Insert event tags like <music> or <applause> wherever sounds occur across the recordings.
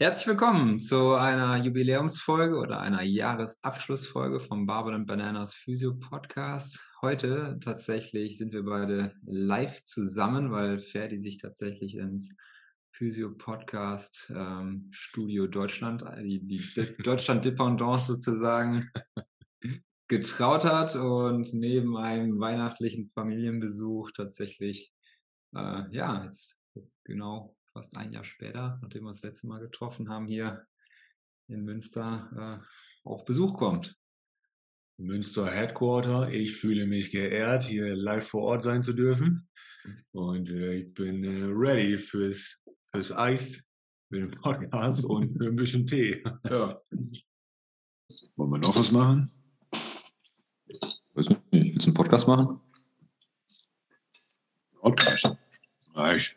Herzlich willkommen zu einer Jubiläumsfolge oder einer Jahresabschlussfolge vom Barbel and Bananas Physio Podcast. Heute tatsächlich sind wir beide live zusammen, weil Ferdi sich tatsächlich ins Physio Podcast ähm, Studio Deutschland, äh, die, die <laughs> Deutschland Dependance sozusagen, getraut hat und neben einem weihnachtlichen Familienbesuch tatsächlich, äh, ja, jetzt genau fast ein Jahr später, nachdem wir das letzte Mal getroffen haben, hier in Münster äh, auf Besuch kommt. Münster Headquarter. Ich fühle mich geehrt, hier live vor Ort sein zu dürfen. Und äh, ich bin äh, ready fürs, fürs Eis, für den Podcast und für ein bisschen Tee. <laughs> Ja. Wollen wir noch was machen? Willst du einen Podcast machen? Podcast. Reich.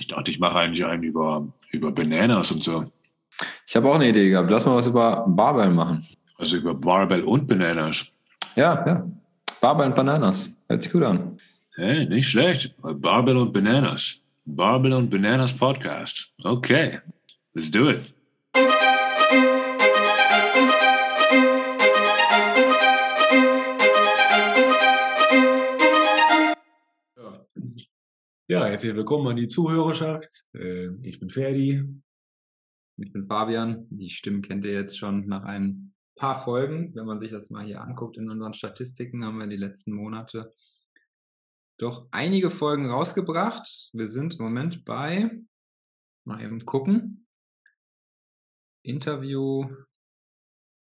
Ich dachte, ich mache eigentlich einen über, über Bananas und so. Ich habe auch eine Idee gehabt. Lass mal was über Barbell machen. Also über Barbell und Bananas. Ja, ja. Barbell und Bananas. Hört sich gut an. Hey, nicht schlecht. Barbell und Bananas. Barbell und Bananas Podcast. Okay. Let's do it. Ja, herzlich willkommen an die Zuhörerschaft. Äh, ich bin Ferdi. Ich bin Fabian. Die Stimmen kennt ihr jetzt schon nach ein paar Folgen. Wenn man sich das mal hier anguckt in unseren Statistiken, haben wir die letzten Monate doch einige Folgen rausgebracht. Wir sind im Moment bei, mal eben gucken, Interview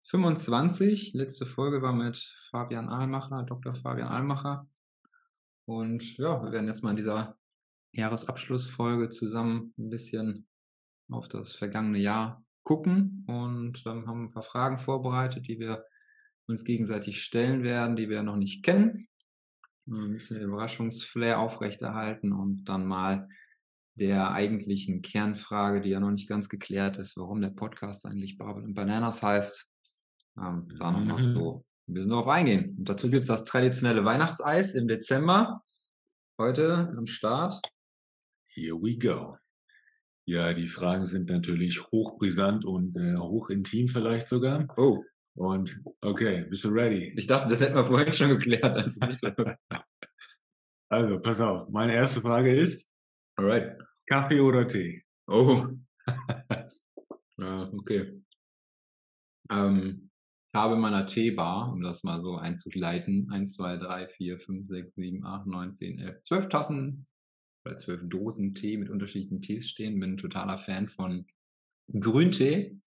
25. Letzte Folge war mit Fabian Ahlmacher, Dr. Fabian Ahlmacher. Und ja, wir werden jetzt mal in dieser Jahresabschlussfolge zusammen ein bisschen auf das vergangene Jahr gucken und ähm, haben ein paar Fragen vorbereitet, die wir uns gegenseitig stellen werden, die wir noch nicht kennen. Ein bisschen Überraschungsflair aufrechterhalten und dann mal der eigentlichen Kernfrage, die ja noch nicht ganz geklärt ist, warum der Podcast eigentlich Barbel und Bananas heißt, ähm, da nochmal mhm. so ein bisschen drauf eingehen. Und dazu gibt es das traditionelle Weihnachtseis im Dezember. Heute am Start. Here we go. Ja, die Fragen sind natürlich hochbrisant und äh, hochintim vielleicht sogar. Oh. Und okay, bist du ready? Ich dachte, das hätten wir vorhin schon geklärt. Also, <laughs> also pass auf. Meine erste Frage ist: Alright. Kaffee oder Tee? Oh. <laughs> ja, okay. Ähm, ich habe in meiner Teebar, um das mal so einzugleiten, 1, 2, 3, 4, 5, 6, 7, 8, 9, 10, 11, 12 Tassen oder zwölf Dosen Tee mit unterschiedlichen Tees stehen. Bin ein totaler Fan von Grüntee.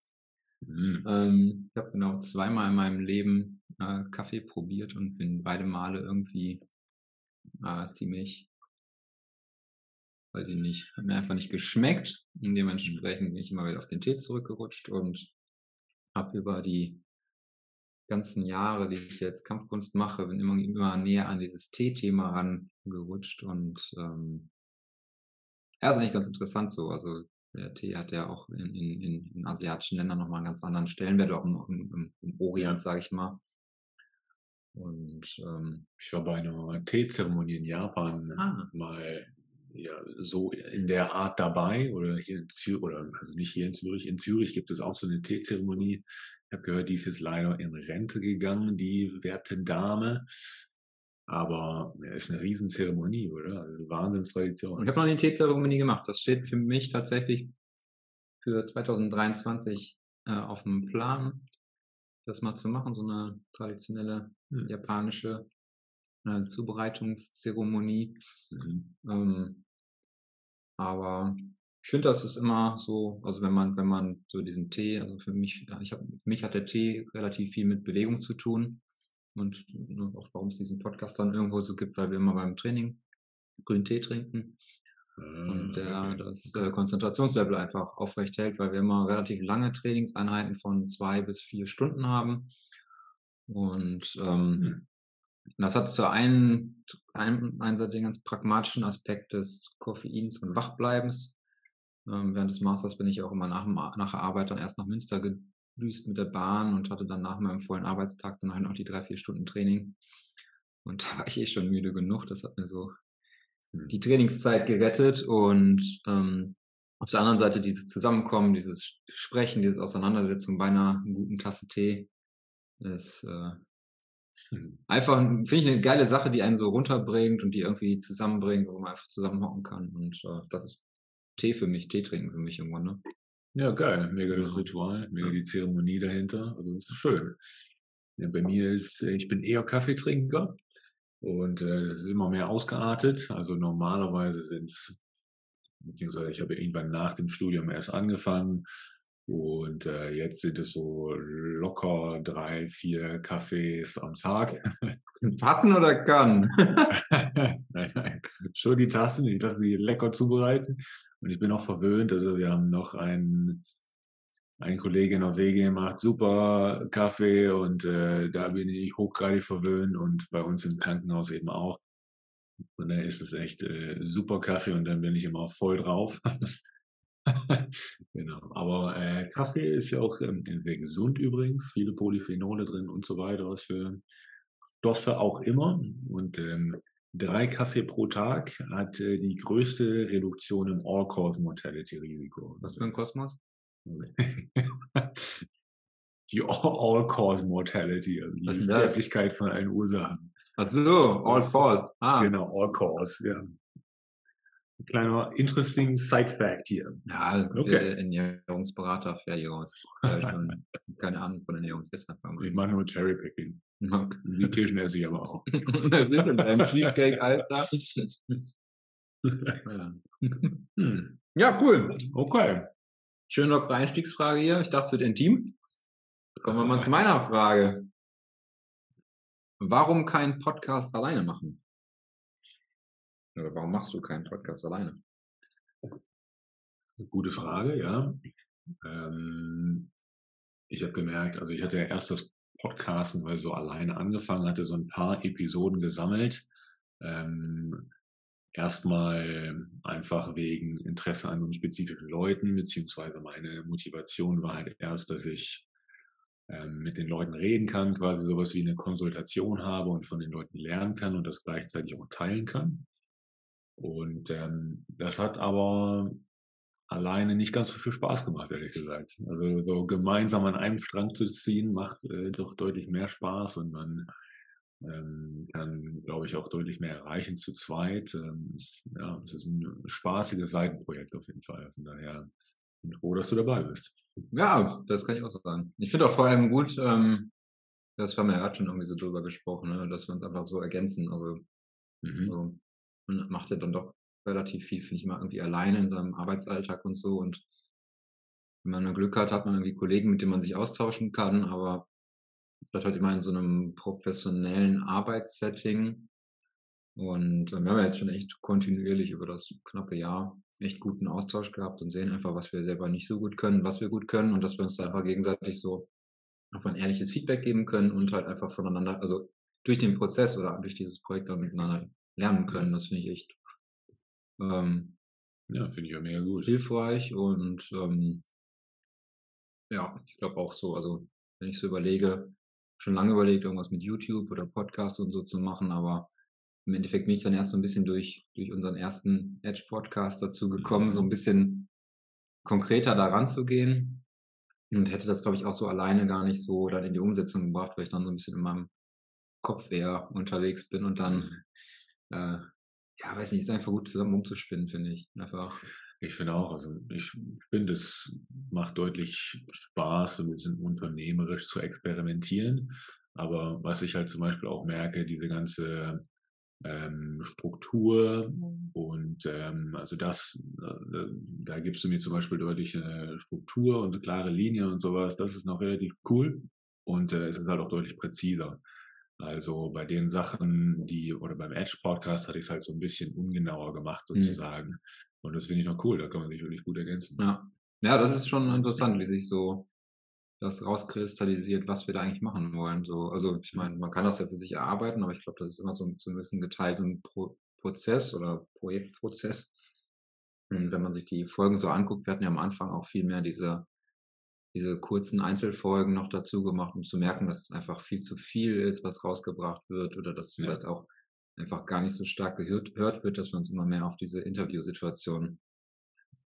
Mhm. Ähm, ich habe genau zweimal in meinem Leben äh, Kaffee probiert und bin beide Male irgendwie äh, ziemlich, weiß ich nicht, hat mir einfach nicht geschmeckt. Und dementsprechend bin ich immer wieder auf den Tee zurückgerutscht und habe über die ganzen Jahre, die ich jetzt Kampfkunst mache, bin immer, immer näher an dieses Tee-Thema rangerutscht und ähm, ja, ist eigentlich ganz interessant so. Also der Tee hat ja auch in, in, in asiatischen Ländern nochmal einen ganz anderen Stellenwert, auch im, im, im Orient, sage ich mal. Und ähm, ich war bei einer Teezeremonie in Japan ah. mal ja, so in der Art dabei oder hier in Zürich, oder also nicht hier in Zürich, in Zürich gibt es auch so eine Teezeremonie. Ich habe gehört, die ist jetzt leider in Rente gegangen, die werte Dame. Aber ja, ist eine Riesenzeremonie, oder? Also Wahnsinnstradition. Ich habe noch eine Teezeremonie gemacht. Das steht für mich tatsächlich für 2023 äh, auf dem Plan, das mal zu machen, so eine traditionelle mhm. japanische äh, Zubereitungszeremonie. Mhm. Ähm, aber ich finde, das ist immer so, also wenn man, wenn man so diesen Tee, also für mich, ich hab, für mich hat der Tee relativ viel mit Bewegung zu tun und ne, auch warum es diesen Podcast dann irgendwo so gibt, weil wir immer beim Training grünen Tee trinken und ah, der okay. das äh, Konzentrationslevel einfach aufrecht hält, weil wir immer relativ lange Trainingseinheiten von zwei bis vier Stunden haben. Und ähm, hm. das hat zu einen, einen, einen den ganz pragmatischen Aspekt des Koffeins und Wachbleibens. Ähm, während des Masters bin ich auch immer nach, nach der Arbeit dann erst nach Münster gedüst mit der Bahn und hatte dann nach meinem vollen Arbeitstag dann halt noch die drei, vier Stunden Training. Und <laughs> da war ich eh schon müde genug. Das hat mir so hm. die Trainingszeit gerettet und ähm, auf der anderen Seite dieses Zusammenkommen, dieses Sprechen, diese Auseinandersetzung bei einer guten Tasse Tee ist äh, hm. einfach, finde ich, eine geile Sache, die einen so runterbringt und die irgendwie zusammenbringt, wo man einfach zusammenhocken kann. Und äh, das ist Tee für mich, Tee trinken für mich irgendwann, ne? Ja, geil. Mega das Ritual, mega die Zeremonie dahinter. Also, das ist schön. Ja, bei mir ist, äh, ich bin eher Kaffeetrinker und äh, das ist immer mehr ausgeartet. Also normalerweise sind es, beziehungsweise ich habe irgendwann nach dem Studium erst angefangen und äh, jetzt sind es so locker drei, vier Kaffees am Tag. Tassen oder kann? <laughs> nein, nein. Schon die Tassen, die Tassen, die lecker zubereiten. Und ich bin auch verwöhnt. Also wir haben noch einen, einen Kollege in Norwegen macht super Kaffee und äh, da bin ich hochgradig verwöhnt und bei uns im Krankenhaus eben auch. Und da ist es echt äh, super Kaffee und dann bin ich immer voll drauf. <laughs> <laughs> genau. Aber äh, Kaffee ist ja auch ähm, sehr gesund übrigens, viele Polyphenole drin und so weiter, was für Stoffe auch immer. Und ähm, drei Kaffee pro Tag hat äh, die größte Reduktion im All-Cause-Mortality-Risiko. Was für ein Kosmos? <laughs> die All-Cause-Mortality, also die Sterblichkeit von allen Ursachen. Also, All-Cause. Ah. Genau, All-Cause, ja kleiner interesting Side Fact hier. Ja, okay. Ernährungsberater, Ferios. <laughs> keine Ahnung von Ernährungsessen. Ich mache nur Cherrypicking. Okay. Die Tischen esse ich aber auch. <laughs> das ist in deinem Cheesecake, Alter. ja. <laughs> Hm. ja, cool. Okay. Schöne lockere Einstiegsfrage hier. Ich dachte, es wird intim. Kommen wir mal zu meiner Frage. Warum keinen Podcast alleine machen? Oder warum machst du keinen Podcast alleine? Gute Frage, ja. Ähm, ich habe gemerkt, also ich hatte ja erst das Podcasten, weil so alleine angefangen hatte, so ein paar Episoden gesammelt. Ähm, erstmal einfach wegen Interesse an spezifischen Leuten, beziehungsweise meine Motivation war halt erst, dass ich ähm, mit den Leuten reden kann, quasi sowas wie eine Konsultation habe und von den Leuten lernen kann und das gleichzeitig auch teilen kann. Und ähm, das hat aber alleine nicht ganz so viel Spaß gemacht, ehrlich gesagt. Also so gemeinsam an einem Strang zu ziehen, macht äh, doch deutlich mehr Spaß und man ähm, kann, glaube ich, auch deutlich mehr erreichen zu zweit. Ähm, ja, es ist ein spaßiges Seitenprojekt auf jeden Fall. Von daher bin ich froh, dass du dabei bist. Ja, das kann ich auch so sagen. Ich finde auch vor allem gut, ähm, das haben wir ja gerade schon irgendwie so drüber gesprochen, ne, dass wir uns einfach so ergänzen. Also mhm. so, und macht ja dann doch relativ viel, finde ich mal, irgendwie alleine in seinem Arbeitsalltag und so. Und wenn man Glück hat, hat man irgendwie Kollegen, mit denen man sich austauschen kann, aber es bleibt halt immer in so einem professionellen Arbeitssetting. Und äh, wir haben ja jetzt schon echt kontinuierlich über das knappe Jahr echt guten Austausch gehabt und sehen einfach, was wir selber nicht so gut können, was wir gut können und dass wir uns da einfach gegenseitig so einfach ein ehrliches Feedback geben können und halt einfach voneinander, also durch den Prozess oder durch dieses Projekt dann miteinander lernen können. Das finde ich echt ähm, ja, finde ich auch mega gut. Hilfreich und ähm, ja, ich glaube auch so, also wenn ich so überlege, schon lange überlegt, irgendwas mit YouTube oder Podcasts und so zu machen, aber im Endeffekt bin ich dann erst so ein bisschen durch, durch unseren ersten Edge-Podcast dazu gekommen, so ein bisschen konkreter daran zu gehen und hätte das, glaube ich, auch so alleine gar nicht so dann in die Umsetzung gebracht, weil ich dann so ein bisschen in meinem Kopf eher unterwegs bin und dann mhm äh, ja, weiß nicht, ist einfach gut zusammen umzuspinnen, finde ich. Einfach. Ich finde auch, also ich finde, es macht deutlich Spaß, ein bisschen unternehmerisch zu experimentieren. Aber was ich halt zum Beispiel auch merke, diese ganze ähm, Struktur mhm. und ähm, also das, äh, da gibst du mir zum Beispiel deutlich eine Struktur und eine klare Linie und sowas, das ist noch relativ cool und äh, es ist halt auch deutlich präziser. Also bei den Sachen, die, oder beim Edge Podcast hatte ich es halt so ein bisschen ungenauer gemacht mhm. sozusagen. Mhm. Und das finde ich noch cool, da kann man sich wirklich gut ergänzen. Ja. ja, das ist schon interessant, wie sich so das rauskristallisiert, was wir da eigentlich machen wollen. So, also ich meine, man kann das ja für sich erarbeiten, aber ich glaube, das ist immer so, so ein bisschen geteilten Pro Prozess oder Projektprozess. Und wenn man sich die Folgen so anguckt, wir hatten ja am Anfang auch viel mehr diese diese kurzen Einzelfolgen noch dazu gemacht, um zu merken, dass es einfach viel zu viel ist, was rausgebracht wird oder dass es ja. vielleicht auch einfach gar nicht so stark gehört, gehört wird, dass wir uns immer mehr auf diese Interviewsituation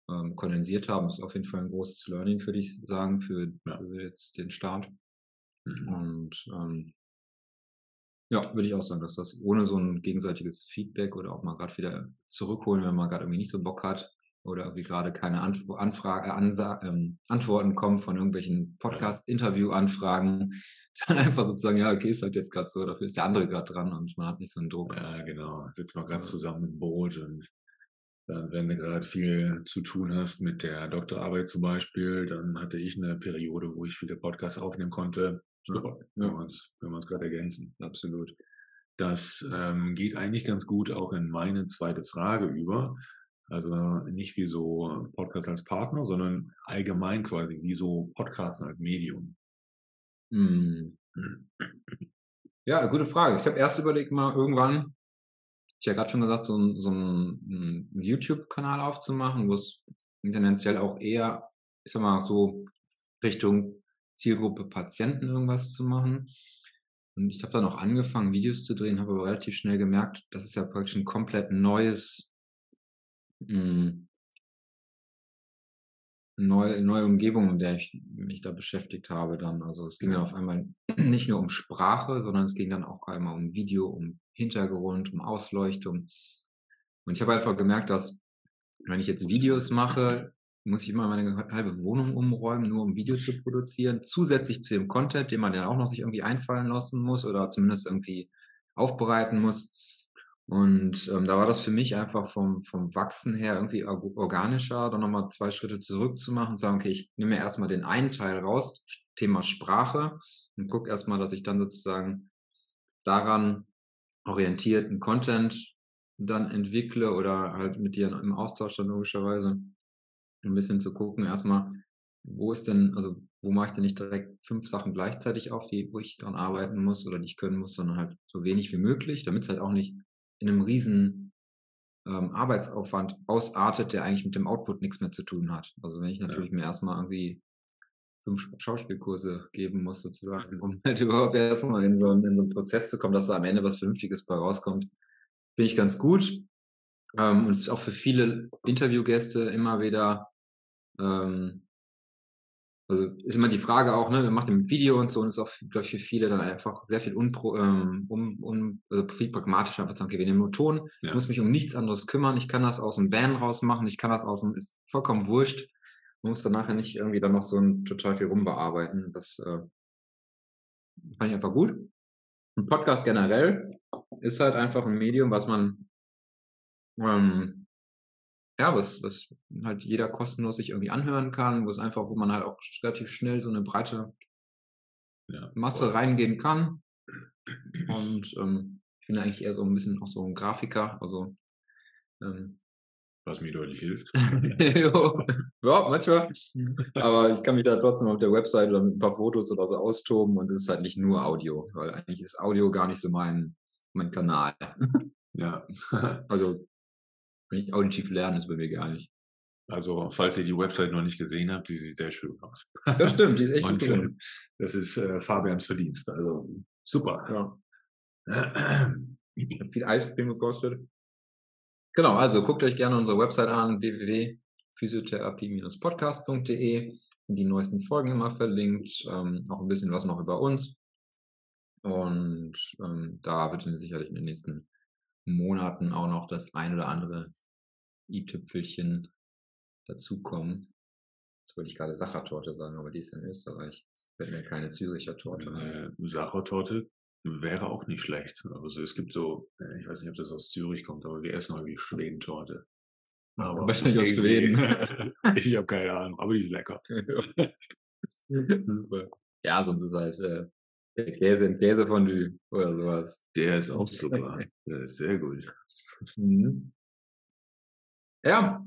ähm, kondensiert haben. Das ist auf jeden Fall ein großes Learning, würde ich sagen, für, ja. für jetzt den Start. Mhm. Und ähm, ja, würde ich auch sagen, dass das ohne so ein gegenseitiges Feedback oder auch mal gerade wieder zurückholen, wenn man gerade irgendwie nicht so Bock hat oder irgendwie gerade keine Anf Anfrage, Ansa ähm, Antworten kommen von irgendwelchen Podcast-Interview-Anfragen, <laughs> dann einfach sozusagen, ja, okay, ist halt jetzt gerade so, dafür ist der andere gerade dran und man hat nicht so einen Druck. Ja, genau. Sitzt man gerade zusammen im Boot und dann, wenn du gerade viel zu tun hast mit der Doktorarbeit zum Beispiel, dann hatte ich eine Periode, wo ich viele Podcasts aufnehmen konnte. Super, ja. wenn wir uns, uns gerade ergänzen. Absolut. Das ähm, geht eigentlich ganz gut auch in meine zweite Frage über. Also nicht wie so Podcast als Partner, sondern allgemein quasi wie so Podcasts als Medium. Hm. Ja, gute Frage. Ich habe erst überlegt, mal irgendwann ich ja gerade schon gesagt, so, ein, so einen YouTube-Kanal aufzumachen, wo es tendenziell auch eher, ich sag mal, so Richtung Zielgruppe Patienten irgendwas zu machen. Und ich habe dann auch angefangen, Videos zu drehen, habe aber relativ schnell gemerkt, das ist ja praktisch ein komplett neues, mh, hm, neue, neue Umgebung, in der ich mich da beschäftigt habe dann. Also es ging dann auf einmal <clears throat> nicht nur um Sprache, sondern es ging dann auch einmal um Video, um Hintergrund, um Ausleuchtung. Und ich habe einfach gemerkt, dass wenn ich jetzt Videos mache, muss ich immer meine halbe Wohnung umräumen, nur um Video zu produzieren, zusätzlich zu dem Content, den man ja auch noch sich irgendwie einfallen lassen muss oder zumindest irgendwie aufbereiten muss. Und ähm, da war das für mich einfach vom, vom Wachsen her irgendwie organischer, dann nochmal zwei Schritte zurück zu machen, sagen, okay, ich nehme erstmal den einen Teil raus, Thema Sprache, und gucke erstmal, dass ich dann sozusagen daran orientierten Content dann entwickle oder halt mit dir im Austausch dann logischerweise ein bisschen zu gucken, erstmal, wo ist denn, also wo mache ich denn nicht direkt fünf Sachen gleichzeitig auf, die, wo ich dran arbeiten muss oder die ich können muss, sondern halt so wenig wie möglich, damit es halt auch nicht in einem riesen ähm, Arbeitsaufwand ausartet, der eigentlich mit dem Output nichts mehr zu tun hat. Also wenn ich natürlich ja. mir erstmal irgendwie fünf Schauspielkurse geben muss, sozusagen, um <laughs> halt überhaupt erstmal in so, in so einen Prozess zu kommen, dass da am Ende was Vernünftiges bei rauskommt, bin ich ganz gut. Ähm, und es ist auch für viele Interviewgäste immer wieder ähm, also ist immer die Frage auch, ne, man macht ein Video und so und ist auch, glaube ich, für viele dann einfach sehr viel unpro, ähm, um, um, also viel pragmatischer einfach zu sagen, okay, wir nehmen nur Ton, ja. ich muss mich um nichts anderes kümmern, ich kann das aus dem Band rausmachen, ich kann das aus dem, ist vollkommen wurscht. Man muss dann nachher nicht irgendwie dann noch so ein total viel rumbearbeiten. Das äh, fand ich einfach gut. Ein Podcast generell ist halt einfach ein Medium, was man ähm, ja, was, was halt jeder kostenlos sich irgendwie anhören kann, wo es einfach, wo man halt auch relativ schnell so eine breite ja, Masse voll. reingehen kann. Und ähm, ich bin eigentlich eher so ein bisschen auch so ein Grafiker, also ähm, was mir deutlich hilft. <laughs> ja, manchmal. Aber ich kann mich da trotzdem auf der Website oder mit ein paar Fotos oder so austoben und es ist halt nicht nur Audio, weil eigentlich ist Audio gar nicht so mein, mein Kanal. Ja. also auditiv lerne, ist bei mir gar nicht. Also, falls ihr die Website noch nicht gesehen habt, die sieht sehr schön aus. Das stimmt, die ist echt Und, gut. Äh, das ist äh, Fabians Verdienst. Also, super. Ja. Hat viel Eiscreme gekostet. Genau, also guckt euch gerne unsere Website an, www.physiotherapie-podcast.de. Die neuesten Folgen immer verlinkt, ähm, auch ein bisschen was noch über uns. Und ähm, da wird sicherlich in den nächsten Monaten auch noch das ein oder andere i-Tüpfelchen dazukommen. Jetzt wollte ich gerade Sachertorte sagen, aber die ist in Österreich. Es wird mir keine Züricher Torte. Äh, Sachertorte wäre auch nicht schlecht. Also es gibt so, äh, ich weiß nicht, ob das aus Zürich kommt, aber wir essen häufig Schwedentorte. Aber <laughs> Wahrscheinlich aus Schweden. <laughs> ich habe keine Ahnung, aber die ist lecker. <laughs> Super. Ja, sonst ist halt äh, der Käse im Käsefondue oder sowas. Der ist auch super. Der ist sehr gut. Mhm. Ja,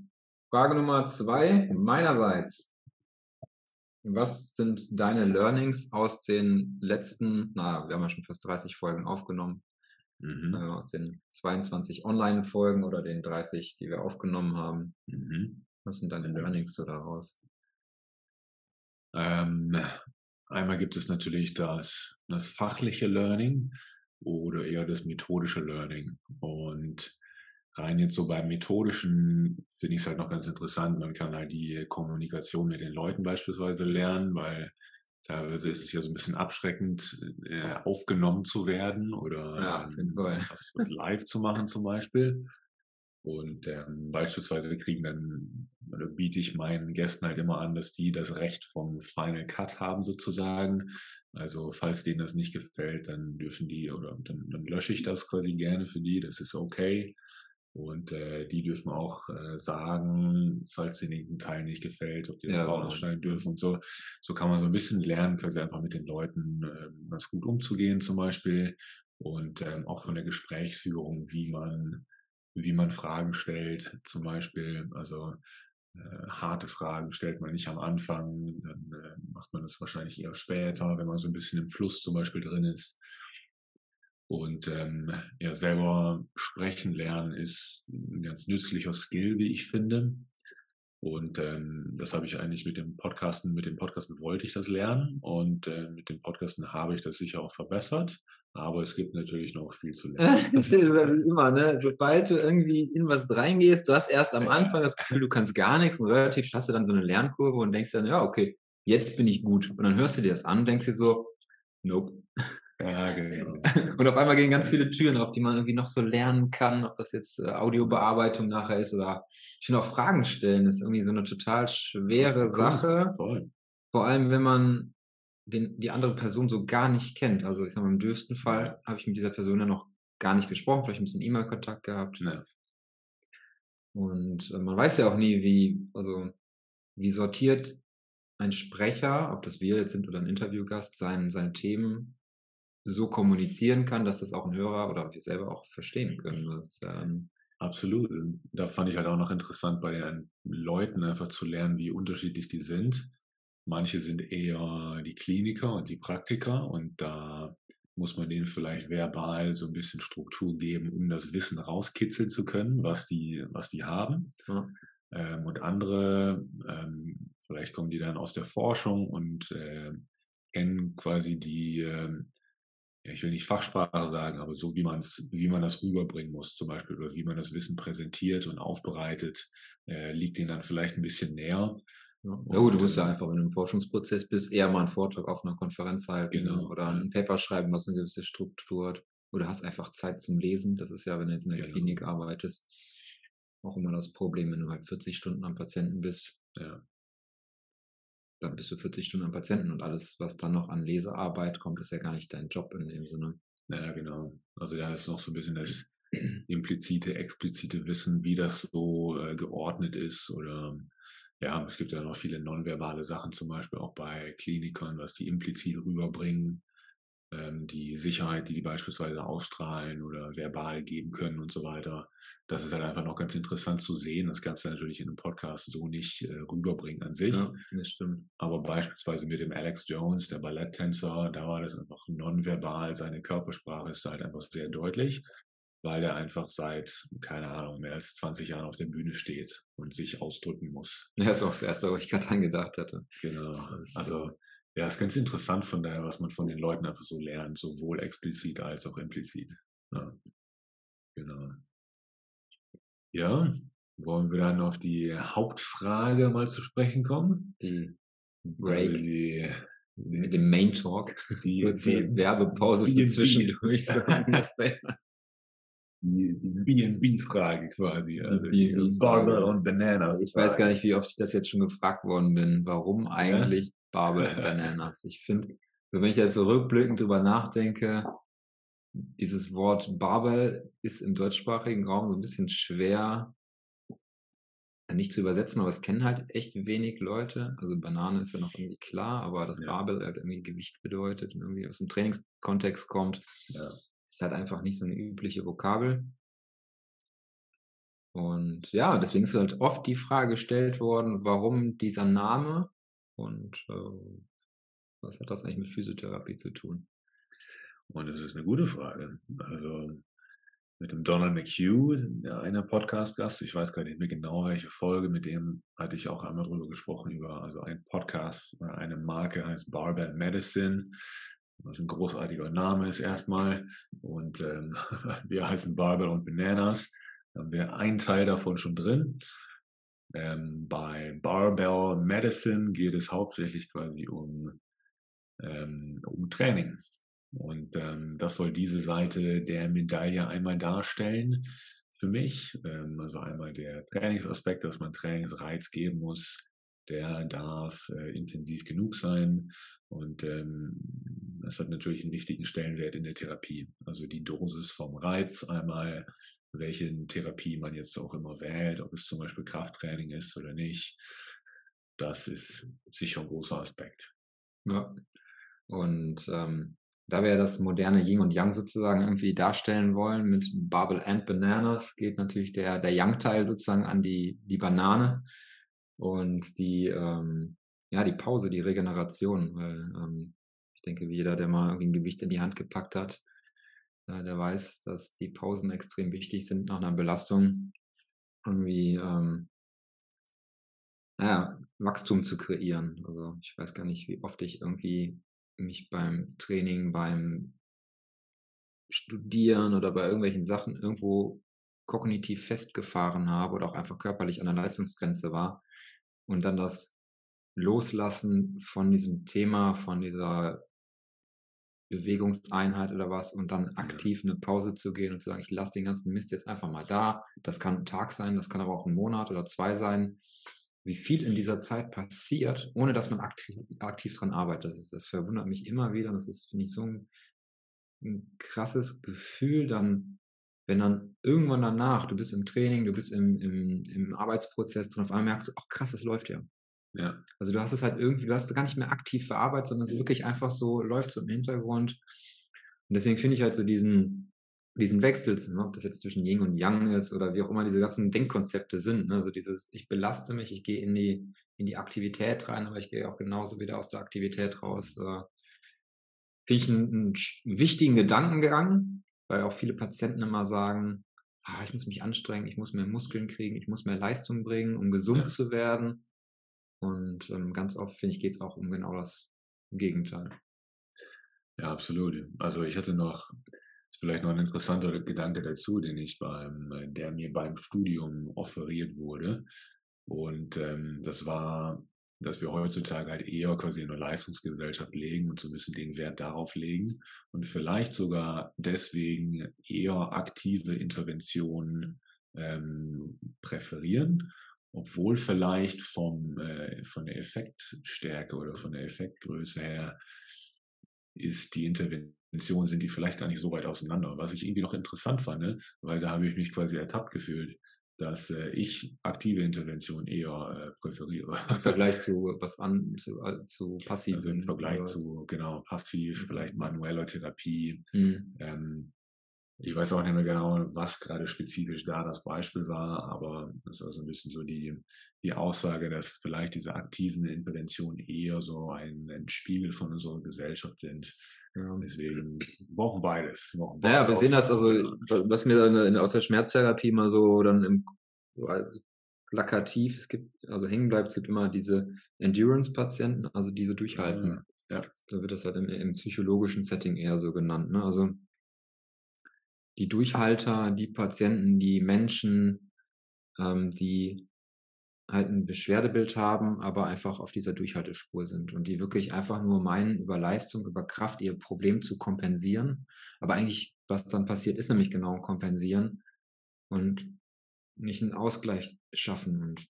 Frage Nummer zwei meinerseits. Was sind deine Learnings aus den letzten, na, wir haben ja schon fast 30 Folgen aufgenommen, mhm. äh, aus den 22 Online-Folgen oder den 30, die wir aufgenommen haben? Mhm. Was sind deine Learnings so daraus? Ähm, Einmal gibt es natürlich das, das fachliche Learning oder eher das methodische Learning. Und rein jetzt so beim Methodischen finde ich es halt noch ganz interessant. Man kann halt die Kommunikation mit den Leuten beispielsweise lernen, weil teilweise ist es ja so ein bisschen abschreckend, äh, aufgenommen zu werden oder ja, ähm, was, was live zu machen zum Beispiel. Und ähm, beispielsweise kriegen dann, oder biete ich meinen Gästen halt immer an, dass die das Recht vom Final Cut haben sozusagen. Also falls denen das nicht gefällt, dann dürfen die, oder dann, dann lösche ich das quasi gerne für die, das ist okay. Und äh, die dürfen auch äh, sagen, falls ihnen irgendein Teil nicht gefällt, ob die das ja, genau. ausschneiden dürfen und so. So kann man so ein bisschen lernen, quasi einfach mit den Leuten äh, ganz gut umzugehen zum Beispiel. Und ähm, auch von der Gesprächsführung, wie man wie man Fragen stellt, zum Beispiel. Also äh, harte Fragen stellt man nicht am Anfang, dann äh, macht man das wahrscheinlich eher später, wenn man so ein bisschen im Fluss zum Beispiel drin ist. Und ähm, ja, selber sprechen lernen ist ein ganz nützlicher Skill, wie ich finde. Und ähm, das habe ich eigentlich mit dem Podcasten, mit dem Podcasten wollte ich das lernen und äh, mit dem Podcasten habe ich das sicher auch verbessert. Aber es gibt natürlich noch viel zu lernen. <laughs> das ist immer, ne? Sobald du irgendwie in was reingehst, du hast erst am Anfang das Gefühl, du kannst gar nichts und relativ hast du dann so eine Lernkurve und denkst dann, ja, okay, jetzt bin ich gut. Und dann hörst du dir das an und denkst dir so, nope. Ja, genau. Und auf einmal gehen ganz viele Türen auf, die man irgendwie noch so lernen kann, ob das jetzt äh, Audiobearbeitung nachher ist oder ich finde auch Fragen stellen ist irgendwie so eine total schwere Sache. Voll. Vor allem, wenn man den, die andere Person so gar nicht kennt. Also ich sag mal, im dürfsten Fall habe ich mit dieser Person ja noch gar nicht gesprochen, vielleicht ein bisschen E-Mail-Kontakt gehabt. Ja. Und äh, man weiß ja auch nie, wie, also wie sortiert ein Sprecher, ob das wir jetzt sind oder ein Interviewgast, sein, seine Themen so kommunizieren kann, dass das auch ein Hörer oder wir selber auch verstehen können. Das, ähm, Absolut. Da fand ich halt auch noch interessant bei den Leuten einfach zu lernen, wie unterschiedlich die sind. Manche sind eher die Kliniker und die Praktiker und da muss man denen vielleicht verbal so ein bisschen Struktur geben, um das Wissen rauskitzeln zu können, was die, was die haben. Ja. Ähm, und andere, ähm, vielleicht kommen die dann aus der Forschung und äh, kennen quasi die, äh, ich will nicht Fachsprache sagen, aber so wie man es, wie man das rüberbringen muss, zum Beispiel, oder wie man das Wissen präsentiert und aufbereitet, äh, liegt ihnen dann vielleicht ein bisschen näher. Ja, ja gut, du musst ja einfach in einem Forschungsprozess bist, eher mal einen Vortrag auf einer Konferenz halten genau, oder ein Paper schreiben, was eine gewisse Struktur hat. Oder hast einfach Zeit zum Lesen. Das ist ja, wenn du jetzt in der genau. Klinik arbeitest, auch immer das Problem, wenn du halt 40 Stunden am Patienten bist. Ja. Dann bist du 40 Stunden am Patienten und alles, was dann noch an Lesearbeit kommt, ist ja gar nicht dein Job in dem Sinne. Ja, genau. Also da ist noch so ein bisschen das implizite, explizite Wissen, wie das so äh, geordnet ist oder ja, es gibt ja noch viele nonverbale Sachen, zum Beispiel auch bei Klinikern, was die implizit rüberbringen, die Sicherheit, die die beispielsweise ausstrahlen oder verbal geben können und so weiter. Das ist halt einfach noch ganz interessant zu sehen. Das kannst du natürlich in einem Podcast so nicht äh, rüberbringen an sich. Ja, das stimmt. Aber beispielsweise mit dem Alex Jones, der Balletttänzer, da war das einfach nonverbal. Seine Körpersprache ist halt einfach sehr deutlich weil er einfach seit, keine Ahnung, mehr als 20 Jahren auf der Bühne steht und sich ausdrücken muss. Ja, das war das Erste, was ich gerade angedacht hatte. Genau. Also, ja, ist ganz interessant von daher, was man von den Leuten einfach so lernt, sowohl explizit als auch implizit. Ja. Genau. Ja, wollen wir dann auf die Hauptfrage mal zu sprechen kommen? Die Break. Also die, mit dem Main Talk. Die, <laughs> die Werbepause für zwischendurch. So <laughs> die, B&B-Frage quasi. Also Barbell und Bananas. Ich weiß gar nicht, wie oft ich das jetzt schon gefragt worden bin. Warum eigentlich ja? Barbell <laughs> und Bananas? Ich finde, so wenn ich jetzt so rückblickend drüber nachdenke, dieses Wort Barbell ist im deutschsprachigen Raum so ein bisschen schwer nicht zu übersetzen, aber es kennen halt echt wenig Leute. Also Banane ist ja noch irgendwie klar, aber das ja. Barbell halt irgendwie Gewicht bedeutet und irgendwie aus dem Trainingskontext kommt. Ja ist halt einfach nicht so eine übliche Vokabel. Und ja, deswegen ist halt oft die Frage gestellt worden, warum dieser Name und äh, was hat das eigentlich mit Physiotherapie zu tun? Und das ist eine gute Frage. Also mit dem Donald McHugh, einer Podcast-Gast, ich weiß gar nicht mehr genau, welche Folge, mit dem hatte ich auch einmal drüber gesprochen, über also ein Podcast, eine Marke heißt Barbell Medicine was ein großartiger Name ist erstmal. Und ähm, <laughs> wir heißen Barbell und Bananas. Da haben wir einen Teil davon schon drin. Ähm, bei Barbell Medicine geht es hauptsächlich quasi um, ähm, um Training. Und ähm, das soll diese Seite der Medaille einmal darstellen für mich. Ähm, also einmal der Trainingsaspekt, dass man Trainingsreiz geben muss, der darf äh, intensiv genug sein und ähm, das hat natürlich einen wichtigen Stellenwert in der Therapie. Also die Dosis vom Reiz einmal, welche Therapie man jetzt auch immer wählt, ob es zum Beispiel Krafttraining ist oder nicht, das ist sicher ein großer Aspekt. Ja. Und ähm, da wir das moderne Yin und Yang sozusagen irgendwie darstellen wollen mit Bubble and Bananas, geht natürlich der, der Yang-Teil sozusagen an die, die Banane und die, ähm, ja, die Pause, die Regeneration, weil ähm, ich denke, wie jeder, der mal irgendwie ein Gewicht in die Hand gepackt hat, der weiß, dass die Pausen extrem wichtig sind nach einer Belastung, irgendwie, ähm, naja, Wachstum zu kreieren. Also ich weiß gar nicht, wie oft ich irgendwie mich beim Training, beim Studieren oder bei irgendwelchen Sachen irgendwo kognitiv festgefahren habe oder auch einfach körperlich an der Leistungsgrenze war und dann das Loslassen von diesem Thema, von dieser Bewegungseinheit oder was und dann aktiv eine Pause zu gehen und zu sagen, ich lasse den ganzen Mist jetzt einfach mal da. Das kann ein Tag sein, das kann aber auch ein Monat oder zwei sein wie viel in dieser Zeit passiert, ohne dass man aktiv, aktiv dran arbeitet. Das, ist, das verwundert mich immer wieder. Und das ist, finde ich, so ein, ein krasses Gefühl, dann, wenn dann irgendwann danach, du bist im Training, du bist im, im, im Arbeitsprozess drin, auf einmal merkst du, ach krass, das läuft ja. Ja. Also du hast es halt irgendwie, du hast es gar nicht mehr aktiv verarbeitet, sondern es ist wirklich einfach so, läuft so im Hintergrund. Und deswegen finde ich halt so diesen, diesen Wechsel, ne, ob das jetzt zwischen Yin und Yang ist oder wie auch immer diese ganzen Denkkonzepte sind. Ne? Also dieses, ich belaste mich, ich gehe in die, in die Aktivität rein, aber ich gehe auch genauso wieder aus der Aktivität raus. Äh, Finde ich einen, einen, wichtigen Gedankengang, weil auch viele Patienten immer sagen, ah, ich muss mich anstrengen, ich muss mehr Muskeln kriegen, ich muss mehr Leistung bringen, um gesund ja. zu werden. Und ähm, ganz oft, finde ich, geht es auch um genau das Gegenteil. Ja, absolut. Also ich hatte noch ist vielleicht noch ein interessanter Gedanke dazu, den ich beim, der mir beim Studium offeriert wurde. Und ähm, das war, dass wir heutzutage halt eher quasi in eine Leistungsgesellschaft legen und so ein bisschen den Wert darauf legen und vielleicht sogar deswegen eher aktive Interventionen ähm, präferieren, obwohl vielleicht vom, äh, von der Effektstärke oder von der Effektgröße her ist die Intervention sind die vielleicht gar nicht so weit auseinander. Was ich irgendwie noch interessant fand, ne? weil da habe ich mich quasi ertappt gefühlt, dass äh, ich aktive Intervention eher äh, präferiere. Im Vergleich zu was an, zu, äh, zu passiv. Also im Vergleich zu, genau, passiv, mhm. vielleicht manueller Therapie. Mhm. Ähm, ich weiß auch nicht mehr genau, was gerade spezifisch da das Beispiel war, aber das war so ein bisschen so die, die Aussage, dass vielleicht diese aktiven Interventionen eher so ein, ein Spiegel von unserer Gesellschaft sind. Deswegen brauchen beides. Brauchen beides naja, wir sehen das, also was mir dann aus der Schmerztherapie mal so dann im also plakativ, es gibt, also hängen bleibt, es gibt immer diese Endurance-Patienten, also diese durchhalten. Ja. ja. Da wird das halt im, im psychologischen Setting eher so genannt. Ne? Also die Durchhalter, die Patienten, die Menschen, ähm, die halt ein Beschwerdebild haben, aber einfach auf dieser Durchhaltespur sind und die wirklich einfach nur meinen, über Leistung, über Kraft ihr Problem zu kompensieren. Aber eigentlich, was dann passiert, ist nämlich genau kompensieren und nicht einen Ausgleich schaffen. Und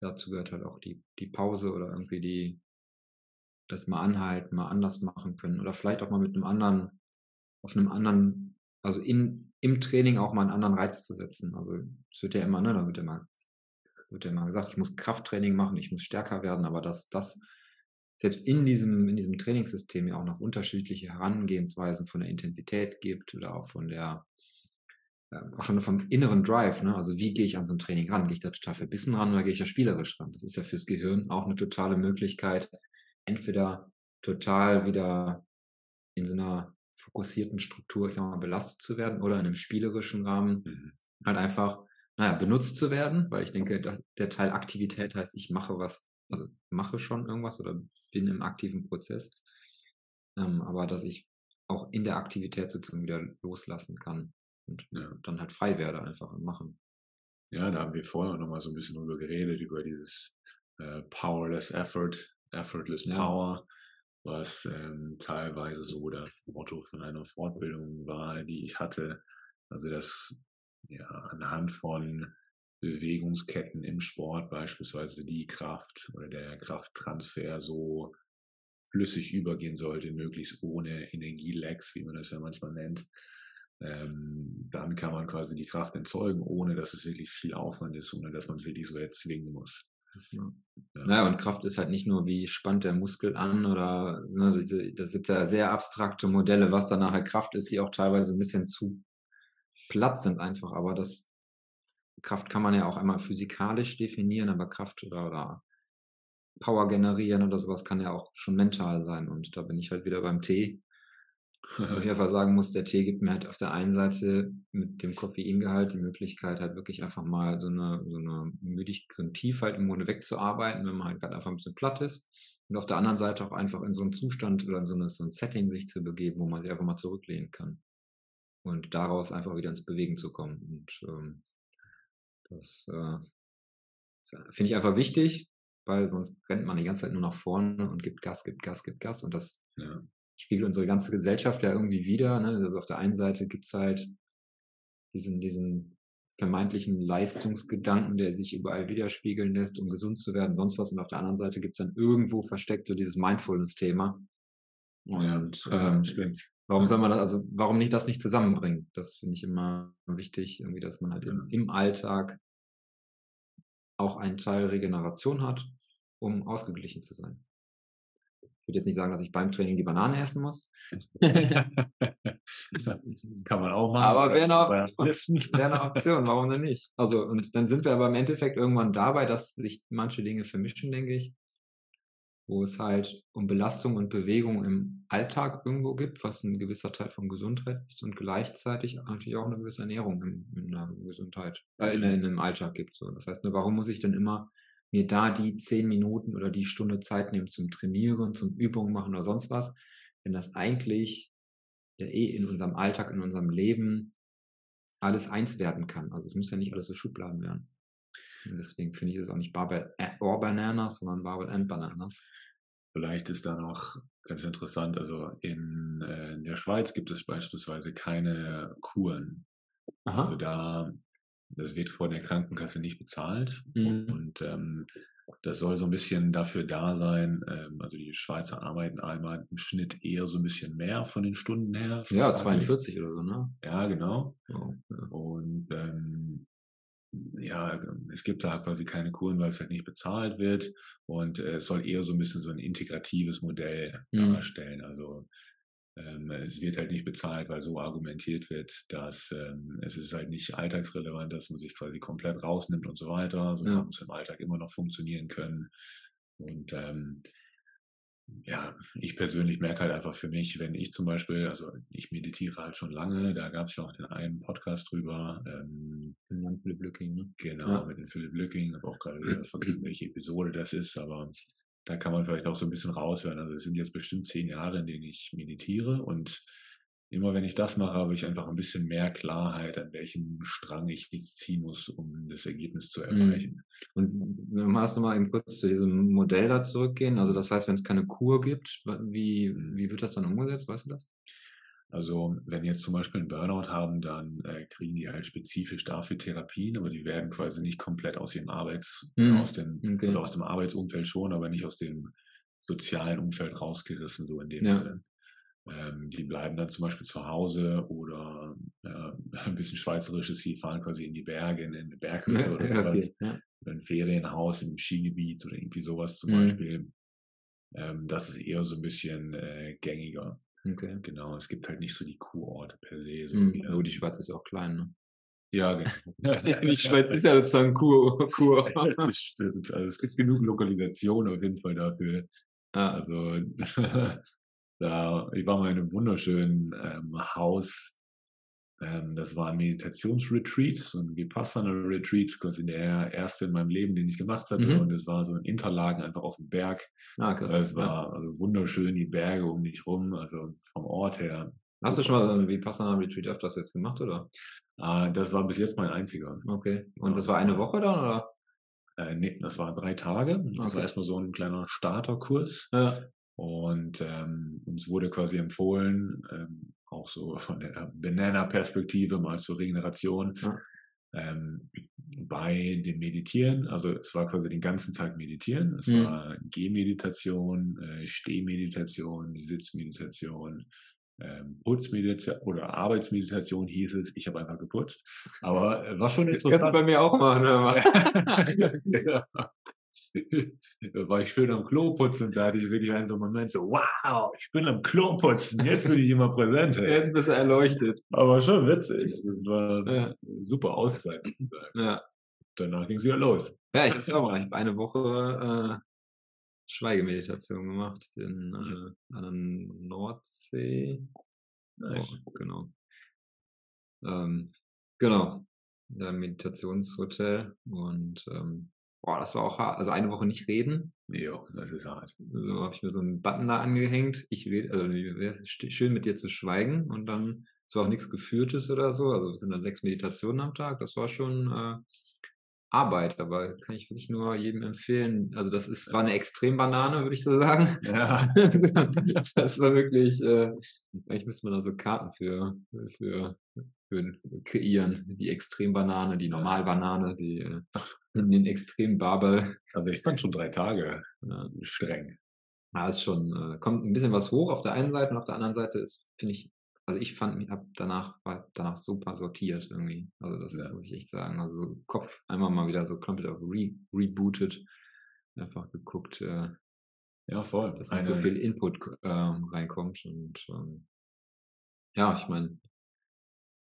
dazu gehört halt auch die, die Pause oder irgendwie die, das mal anhalten, mal anders machen können oder vielleicht auch mal mit einem anderen auf einem anderen, also in, im Training auch mal einen anderen Reiz zu setzen. Also es wird ja immer, ne, da wird immer, wird ja immer gesagt, ich muss Krafttraining machen, ich muss stärker werden, aber dass das selbst in diesem, in diesem Trainingssystem ja auch noch unterschiedliche Herangehensweisen von der Intensität gibt oder auch von der, äh, auch schon vom inneren Drive, ne? Also wie gehe ich an so ein Training ran? Gehe ich da total verbissen ran oder gehe ich da spielerisch ran? Das ist ja fürs Gehirn auch eine totale Möglichkeit, entweder total wieder in so einer fokussierten Struktur, ich sag mal, belastet zu werden oder in einem spielerischen Rahmen mhm. halt einfach, naja, benutzt zu werden, weil ich denke, der Teil Aktivität heißt, ich mache was, also mache schon irgendwas oder bin im aktiven Prozess, ähm, aber dass ich auch in der Aktivität sozusagen wieder loslassen kann. und ja. dann halt frei werde einfach und machen. Ja, da haben wir vorher noch mal so ein bisschen drüber geredet, über dieses äh, Powerless Effort, Effortless ja. Power, was ähm, teilweise so das Motto von einer Fortbildung war, die ich hatte. Also das ja, anhand von Bewegungsketten im Sport beispielsweise die Kraft oder der Krafttransfer so flüssig übergehen sollte, möglichst ohne Energielecks, wie man das ja manchmal nennt. Ähm, dann kann man quasi die Kraft entzeugen, ohne dass es wirklich viel Aufwand ist, ohne dass man es wirklich so erzwingen muss. Ja. Ja. Naja, und Kraft ist halt nicht nur, wie spannt der Muskel an oder ne, diese, das sind ja sehr abstrakte Modelle, was dann nachher Kraft ist, die auch teilweise ein bisschen zu platt sind einfach. Aber das Kraft kann man ja auch einmal physikalisch definieren, aber Kraft oder, oder Power generieren oder sowas kann ja auch schon mental sein. Und da bin ich halt wieder beim Tee. Wo ich <laughs> einfach sagen muss, der Tee gibt mir halt auf der einen Seite mit dem Koffeingehalt die Möglichkeit, halt wirklich einfach mal so eine, so eine Müdigkeit, so ein Tief halt im Grunde wegzuarbeiten, wenn man halt gerade einfach ein bisschen platt ist. Und auf der anderen Seite auch einfach in so einen Zustand oder in so, eine, so ein Setting sich zu begeben, wo man sich einfach mal zurücklehnen kann. Und daraus einfach wieder ins Bewegen zu kommen. Und ähm, das äh, finde ich einfach wichtig, weil sonst rennt man die ganze Zeit nur nach vorne und gibt Gas, gibt Gas, gibt Gas. Und das ja. Spiegelt unsere ganze Gesellschaft ja irgendwie wieder. Ne? Also auf der einen Seite gibt es halt diesen, diesen vermeintlichen Leistungsgedanken, der sich überall widerspiegeln lässt, um gesund zu werden, sonst was. Und auf der anderen Seite gibt es dann irgendwo versteckt so dieses Mindfulness-Thema. Und ja, ähm, stimmt. Warum soll man das, also warum nicht das nicht zusammenbringen? Das finde ich immer wichtig, irgendwie, dass man halt im, im Alltag auch einen Teil Regeneration hat, um ausgeglichen zu sein. Ich würde jetzt nicht sagen, dass ich beim Training die Banane essen muss. <laughs> das kann man auch machen. Aber wäre eine, wär eine Option, warum denn nicht? Also, und dann sind wir aber im Endeffekt irgendwann dabei, dass sich manche Dinge vermischen, denke ich wo es halt um Belastung und Bewegung im Alltag irgendwo gibt, was ein gewisser Teil von Gesundheit ist und gleichzeitig natürlich auch eine gewisse Ernährung in, in der Gesundheit, äh, in, in einem Alltag gibt. So. Das heißt, ne, warum muss ich denn immer mir da die zehn Minuten oder die Stunde Zeit nehmen zum Trainieren, zum Übungen machen oder sonst was, wenn das eigentlich ja eh in unserem Alltag, in unserem Leben alles eins werden kann. Also es muss ja nicht alles so Schubladen werden. Und deswegen finde ich es auch nicht Barbell or Bananas, sondern Barbell and Bananas. Vielleicht ist da noch ganz interessant, also in, äh, in der Schweiz gibt es beispielsweise keine Kuren. Aha. Also da, das wird vor der Krankenkasse nicht bezahlt. Mhm. Und ähm, das soll so ein bisschen dafür da sein, ähm, also die Schweizer arbeiten einmal im Schnitt eher so ein bisschen mehr von den Stunden her. Ja, 42 oder so, ne? Ja, genau. Oh, ja. Und ähm, ja, es gibt da quasi keine Kuren, weil es halt nicht bezahlt wird und äh, es soll eher so ein bisschen so ein integratives Modell mhm. darstellen. Also es wird halt nicht bezahlt, weil so argumentiert wird, dass ähm, es ist halt nicht alltagsrelevant, dass man sich quasi komplett rausnimmt und so weiter, sondern ja. muss im Alltag immer noch funktionieren können. Und ähm, ja, ich persönlich merke halt einfach für mich, wenn ich zum Beispiel, also ich meditiere halt schon lange, da gab es ja auch den einen Podcast drüber. Ähm, mit Philipp Lücking, ne? Genau, ja. mit dem Philipp Lücking, habe auch gerade <clears throat> vergessen, welche Episode das ist, aber da kann man vielleicht auch so ein bisschen raushören. Also es sind jetzt bestimmt zehn Jahre, in denen ich meditiere und immer wenn ich das mache, habe ich einfach ein bisschen mehr Klarheit, an welchem Strang ich jetzt ziehen muss, um das Ergebnis zu mhm. erreichen. Und hast du mal eben kurz zu diesem Modell da zurückgehen? Also das heißt, wenn es keine Kur gibt, wie, wie wird das dann umgesetzt? Weißt du das? Also wenn jetzt zum Beispiel einen Burnout haben, dann äh, kriegen die halt spezifisch dafür Therapien, aber die werden quasi nicht komplett aus ihrem Arbeits, mhm. aus, dem, okay. aus dem Arbeitsumfeld schon, aber nicht aus dem sozialen Umfeld rausgerissen, so in dem ja. Sinne. Ähm, die bleiben dann zum Beispiel zu Hause oder äh, <laughs> ein bisschen schweizerisches, die fahren quasi in die Berge, in eine Berghütte oder ja, okay, ja. ein Ferienhaus im Skigebiet oder irgendwie sowas zum mhm. Beispiel. Ähm, das ist eher so ein bisschen äh, gängiger. Okay. Genau, es gibt halt nicht so die Kurorte per se. So mhm. Aber die Schweiz ist ja auch klein, ne? Ja, <laughs> genau. <laughs> die Schweiz ist ja sozusagen Kur. Kur. <laughs> das stimmt. Also es gibt genug Lokalisationen auf jeden Fall dafür. Ah. Also da, ich war mal in einem wunderschönen ähm, Haus. Ähm, das war ein Meditationsretreat, so ein Vipassana-Retreat, quasi der erste in meinem Leben, den ich gemacht hatte. Mhm. Und es war so ein Interlagen einfach auf dem Berg. Ah, krass. Es war also wunderschön, die Berge um dich rum, also vom Ort her Hast du schon mal wie Passana Retreat öfters jetzt gemacht, oder? Äh, das war bis jetzt mein einziger. Okay. Und das war eine Woche dann, oder? Äh, nee, das war drei Tage. Das okay. war erstmal so ein kleiner Starterkurs. Ja. Und ähm, uns wurde quasi empfohlen, ähm, auch so von der Banana-Perspektive mal zur Regeneration, ja. ähm, bei dem Meditieren, also es war quasi den ganzen Tag Meditieren, es mhm. war Gehmeditation, äh, Stehmeditation, Sitzmeditation, ähm, Putzmeditation oder Arbeitsmeditation hieß es, ich habe einfach geputzt. Aber äh, war schon interessant. Kannst du bei mir auch machen. <laughs> ja. Da <laughs> war ich schön am Klo putzen da hatte ich wirklich einen so einen Moment so, wow, ich bin am Klo putzen, jetzt bin ich immer präsent. Jetzt bist du erleuchtet. Aber schon witzig. Das war ja. super Auszeit. Ja. Danach ging es wieder los. Ja, ich auch mal. Ich habe eine Woche äh, Schweigemeditation gemacht in, äh, an der Nordsee. Nice. Oh, genau. Ähm, genau. Im Meditationshotel und ähm, boah, das war auch hart. Also eine Woche nicht reden. Ja, das ist hart. So habe ich mir so einen Button da angehängt. Ich rede, also wäre schön mit dir zu schweigen und dann zwar auch nichts Geführtes oder so, also es sind dann sechs Meditationen am Tag, das war schon äh, Arbeit, aber kann ich wirklich nur jedem empfehlen. Also das ist, war eine Extrembanane, würde ich so sagen. Ja. <laughs> das war wirklich, äh, eigentlich müsste man da so Karten für, für, für kreieren. Die Extrembanane, die Normalbanane, die äh, den Extrembabel. Also ich fand schon drei Tage ja. streng. Ja, ist schon, äh, kommt ein bisschen was hoch auf der einen Seite und auf der anderen Seite ist, finde ich, also ich fand, ich habe danach, war danach super sortiert irgendwie. Also das ja. muss ich echt sagen. Also Kopf einmal mal wieder so komplett auf re, rebooted. Einfach geguckt, äh, ja, voll. Dass nicht so viel Input äh, reinkommt. Und ähm, ja, ich meine,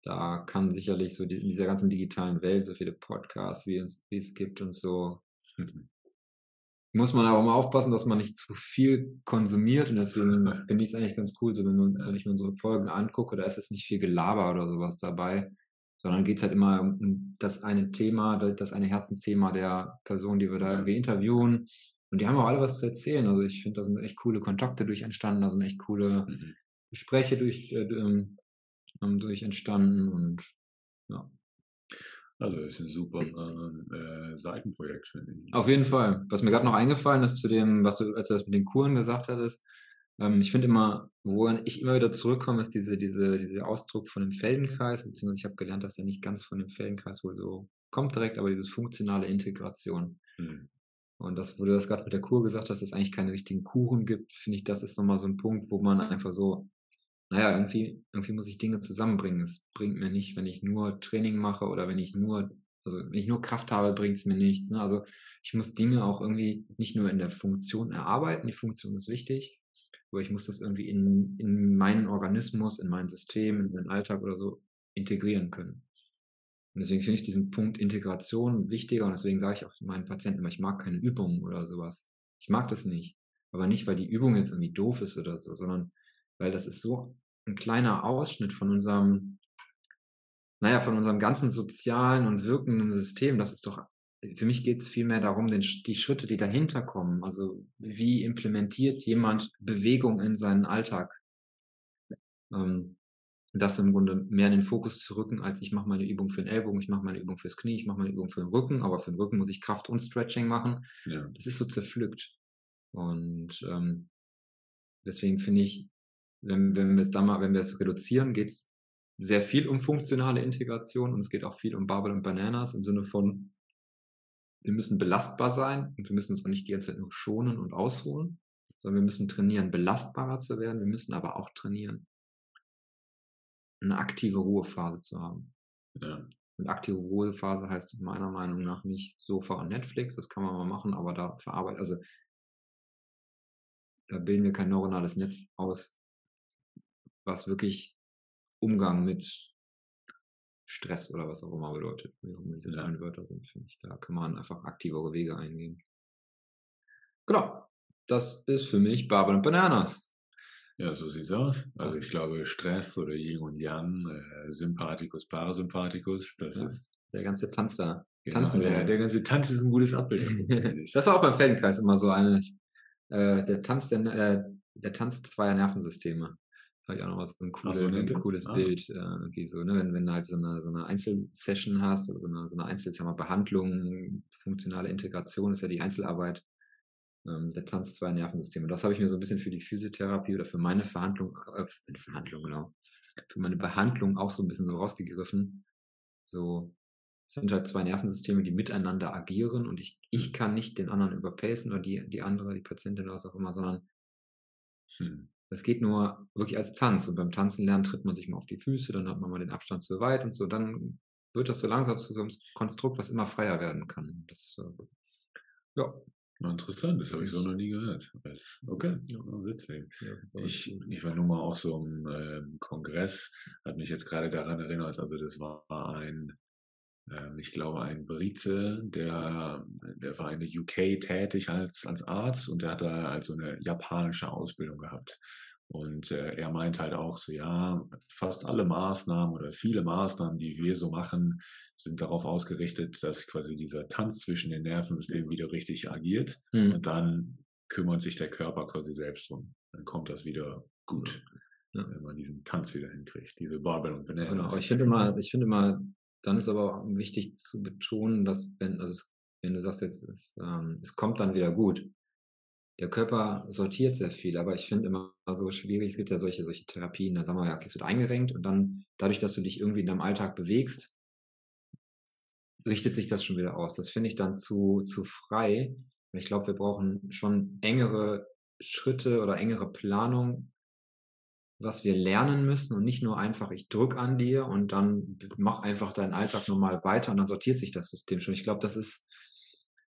da kann sicherlich so die, in dieser ganzen digitalen Welt so viele Podcasts, wie es, wie es gibt und so, muss man aber mal aufpassen, dass man nicht zu viel konsumiert und deswegen <laughs> finde ich es eigentlich ganz cool, so wenn, wenn, ich mir unsere Folgen angucke, da ist jetzt nicht viel Gelaber oder sowas dabei, sondern geht es halt immer um das eine Thema, das eine Herzensthema der Person, die wir da irgendwie interviewen. Und die haben auch alle was zu erzählen, also ich finde, da sind echt coole Kontakte durch entstanden, da sind echt coole mhm. Gespräche durch, äh, ähm, durch entstanden und ja. Also ist ein super äh, Seitenprojekt, finde ich. Auf jeden Fall. Was mir gerade noch eingefallen ist zu dem, was du, als du das mit den Kuren gesagt hattest, ähm, ich finde immer, woran ich immer wieder zurückkomme, ist diese, diese, dieser Ausdruck von dem Feldenkreis, beziehungsweise ich habe gelernt, dass er nicht ganz von dem Feldenkreis wohl so kommt direkt, aber dieses funktionale Integration. Mhm. Und das, wo du das gerade mit der Kur gesagt hast, dass es eigentlich keine richtigen Kuren gibt, finde ich, das ist nochmal so ein Punkt, wo man einfach so naja, irgendwie, irgendwie muss ich Dinge zusammenbringen. Es bringt mir nicht, wenn ich nur Training mache oder wenn ich nur, also wenn ich nur Kraft habe, bringt es mir nichts. Ne? Also ich muss Dinge auch irgendwie nicht nur in der Funktion erarbeiten, die Funktion ist wichtig, aber ich muss das irgendwie in, in meinen Organismus, in mein System, in meinen Alltag oder so integrieren können. Und deswegen finde ich diesen Punkt Integration wichtiger und deswegen sage ich auch meinen Patienten immer, ich mag keine Übungen oder sowas. Ich mag das nicht. Aber nicht, weil die Übung jetzt irgendwie doof ist oder so, sondern weil das ist so ein kleiner Ausschnitt von unserem, naja, von unserem ganzen sozialen und wirkenden System. Das ist doch, für mich geht es vielmehr darum, den, die Schritte, die dahinter kommen. Also wie implementiert jemand Bewegung in seinen Alltag? Ähm, das im Grunde mehr in den Fokus zu rücken, als ich mache meine Übung für den Ellbogen, ich mache meine Übung fürs Knie, ich mache meine Übung für den Rücken, aber für den Rücken muss ich Kraft und Stretching machen. Ja. Das ist so zerpflückt. Und ähm, deswegen finde ich, wenn, wenn wir es da mal, wenn wir es reduzieren, geht es sehr viel um funktionale Integration und es geht auch viel um Bubble und Bananas im Sinne von, wir müssen belastbar sein und wir müssen uns auch nicht die ganze Zeit nur schonen und ausruhen, sondern wir müssen trainieren, belastbarer zu werden. Wir müssen aber auch trainieren, eine aktive Ruhephase zu haben. Ja. Und aktive Ruhephase heißt meiner Meinung nach nicht Sofa und Netflix, das kann man mal machen, aber da verarbeitet, also da bilden wir kein neuronales Netz aus, was wirklich Umgang mit Stress oder was auch immer bedeutet, wie auch immer diese kleinen Wörter sind, finde ich. Da kann man einfach aktivere Wege eingehen. Genau. Das ist für mich Barbel und Bananas. Ja, so sieht's aus. Also ich glaube, Stress oder Yin und Yang, äh, Sympathikus, Parasympathikus, das ja, ist. Der ganze Tanz da. Genau, Tanzen der, der, ganze Tanz ist ein gutes Abbild. <laughs> das war auch beim Feldenkreis immer so eine. Äh, der Tanz der, äh, der Tanz zweier Nervensysteme vielleicht auch noch was so ein cooles, so, ein cooles ah. Bild, äh, so, ne? wenn, wenn du halt so eine, so eine Einzelsession hast, oder so eine, so eine Einzel, Behandlung, funktionale Integration ist ja die Einzelarbeit, ähm, der Tanz zwei Nervensysteme. Das habe ich mir so ein bisschen für die Physiotherapie oder für meine Verhandlung, äh, Verhandlung, genau, für meine Behandlung auch so ein bisschen so rausgegriffen. So, es sind halt zwei Nervensysteme, die miteinander agieren und ich, ich kann nicht den anderen überpacen oder die, die andere, die Patientin oder was auch immer, sondern hm. Das geht nur wirklich als Tanz. Und beim Tanzen lernen tritt man sich mal auf die Füße, dann hat man mal den Abstand zu weit und so. Dann wird das so langsam zu so einem Konstrukt, was immer freier werden kann. Das, äh, ja. Interessant, das habe ich so noch nie gehört. Okay, ja, witzig. Ich, ich war nun mal auf so einem ähm, Kongress, hat mich jetzt gerade daran erinnert, also das war ein ich glaube, ein Brite, der, der war in der UK tätig als, als Arzt und der hat da also eine japanische Ausbildung gehabt. Und äh, er meint halt auch so, ja, fast alle Maßnahmen oder viele Maßnahmen, die wir so machen, sind darauf ausgerichtet, dass quasi dieser Tanz zwischen den Nervensystemen wieder richtig agiert. Mhm. Und dann kümmert sich der Körper quasi selbst drum. Dann kommt das wieder gut, ja. wenn man diesen Tanz wieder hinkriegt, diese Barbell Genau, aber ich finde mal, ich finde mal, dann ist aber wichtig zu betonen, dass wenn, also es, wenn du sagst jetzt, es, ähm, es kommt dann wieder gut. Der Körper sortiert sehr viel, aber ich finde immer so schwierig, es gibt ja solche, solche Therapien, da sagen wir ja, es wird eingerenkt und dann, dadurch, dass du dich irgendwie in deinem Alltag bewegst, richtet sich das schon wieder aus. Das finde ich dann zu, zu frei. Ich glaube, wir brauchen schon engere Schritte oder engere Planung, was wir lernen müssen und nicht nur einfach, ich drücke an dir und dann mach einfach deinen Alltag normal weiter und dann sortiert sich das System schon. Ich glaube, das ist,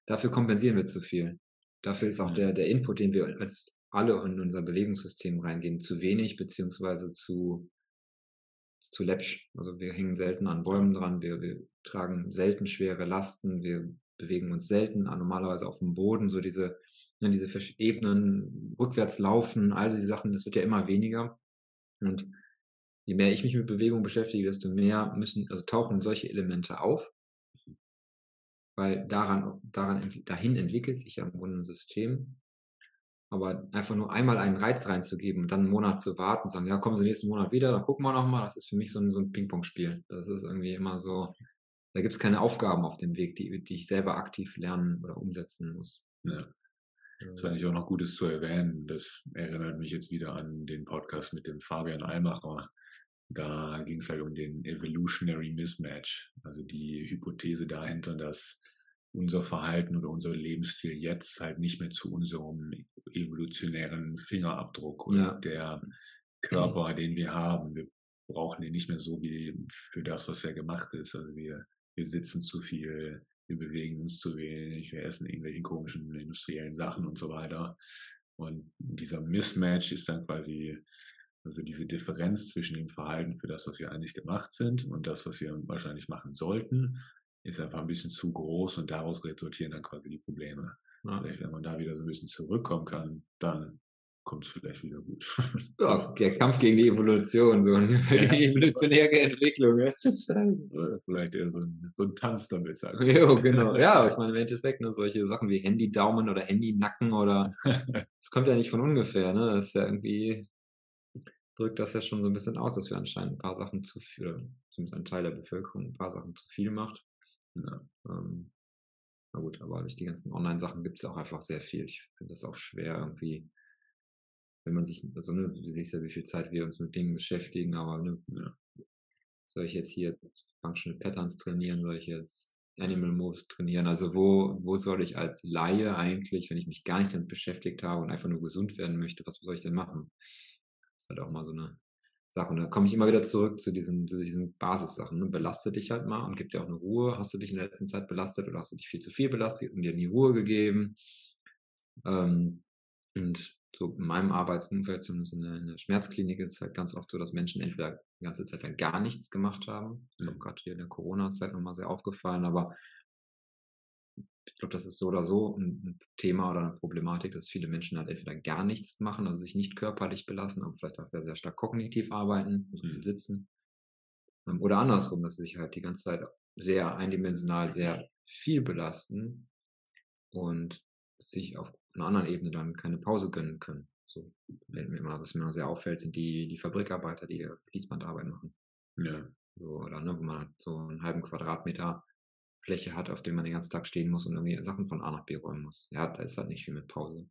dafür kompensieren wir zu viel. Dafür ist auch der, der Input, den wir als alle in unser Bewegungssystem reingehen, zu wenig beziehungsweise zu, zu läppsch. Also wir hängen selten an Bäumen dran, wir, wir tragen selten schwere Lasten, wir bewegen uns selten normalerweise auf dem Boden, so diese, diese Ebenen, rückwärts laufen, all diese Sachen, das wird ja immer weniger. Und je mehr ich mich mit Bewegung beschäftige, desto mehr müssen, also tauchen solche Elemente auf, weil daran, daran, dahin entwickelt sich ja im Grunde ein System. Aber einfach nur einmal einen Reiz reinzugeben und dann einen Monat zu warten und sagen, ja, kommen Sie nächsten Monat wieder, dann gucken wir nochmal, das ist für mich so ein, so ein Ping-Pong-Spiel. Das ist irgendwie immer so, da gibt es keine Aufgaben auf dem Weg, die, die ich selber aktiv lernen oder umsetzen muss. Ja. Das ist eigentlich auch noch Gutes zu erwähnen. Das erinnert mich jetzt wieder an den Podcast mit dem Fabian Almacher. Da ging es halt um den Evolutionary Mismatch, also die Hypothese dahinter, dass unser Verhalten oder unser Lebensstil jetzt halt nicht mehr zu unserem evolutionären Fingerabdruck oder ja. der Körper, den wir haben. Wir brauchen den nicht mehr so wie für das, was ja gemacht ist. Also wir, wir sitzen zu viel, wir bewegen uns zu wenig, wir essen irgendwelche komischen industriellen Sachen und so weiter. Und dieser Mismatch ist dann quasi, also diese Differenz zwischen dem Verhalten für das, was wir eigentlich gemacht sind und das, was wir wahrscheinlich machen sollten, ist einfach ein bisschen zu groß und daraus resultieren dann quasi die Probleme. Ja. Vielleicht, wenn man da wieder so ein bisschen zurückkommen kann, dann kommt es vielleicht wieder gut. <laughs> Ja, der Kampf gegen die Evolution, so eine ja. <laughs> evolutionäre Entwicklung. Ja. vielleicht eher so ein, so ein Tanz damit sagen. <laughs> Jo, genau. Ja, ich meine im Endeffekt ne, solche Sachen wie Handy-Daumen oder Handy-Nacken oder das kommt ja nicht von ungefähr. Ne? Das ist ja irgendwie drückt das ja schon so ein bisschen aus, dass wir anscheinend ein paar Sachen zu viel, zumindest ein Teil der Bevölkerung ein paar Sachen zu viel macht. Ja, ähm, na gut, aber durch die ganzen Online-Sachen gibt es ja auch einfach sehr viel. Ich finde das auch schwer irgendwie wenn man sich, also ne, du siehst ja, wie viel Zeit wir uns mit Dingen beschäftigen, aber ne, ja. soll ich jetzt hier Functional Patterns trainieren, soll ich jetzt Animal Moves trainieren? Also wo, wo soll ich als Laie eigentlich, wenn ich mich gar nicht damit beschäftigt habe und einfach nur gesund werden möchte, was soll ich denn machen? Das ist halt auch mal so eine Sache. Und da komme ich immer wieder zurück zu diesen, zu diesen Basissachen. Ne? Belaste dich halt mal und gib dir auch eine Ruhe. Hast du dich in der letzten Zeit belastet oder hast du dich viel zu viel belastet und dir nie Ruhe gegeben? Ähm, und so in meinem Arbeitsumfeld, zumindest in der, in der, Schmerzklinik, ist es halt ganz oft so, dass Menschen entweder die ganze Zeit lang gar nichts gemacht haben. Ich glaube, mhm. gerade hier in der Corona-Zeit nochmal sehr aufgefallen, aber ich glaube, das ist so oder so ein, Thema oder eine Problematik, dass viele Menschen halt entweder gar nichts machen, also sich nicht körperlich belassen, aber vielleicht auch sehr stark kognitiv arbeiten, also mhm. sitzen. Ähm, oder andersrum, dass sie sich halt die ganze Zeit sehr eindimensional sehr viel belasten und sich auf einer anderen Ebene dann keine Pause gönnen können. So, wenn mir immer, was mir sehr auffällt, sind die, die Fabrikarbeiter, die Fließbandarbeit machen. Ja. So, oder ne, wo man so einen halben Quadratmeter Fläche hat, auf dem man den ganzen Tag stehen muss und irgendwie Sachen von A nach B räumen muss. Ja, da ist halt nicht viel mit Pause.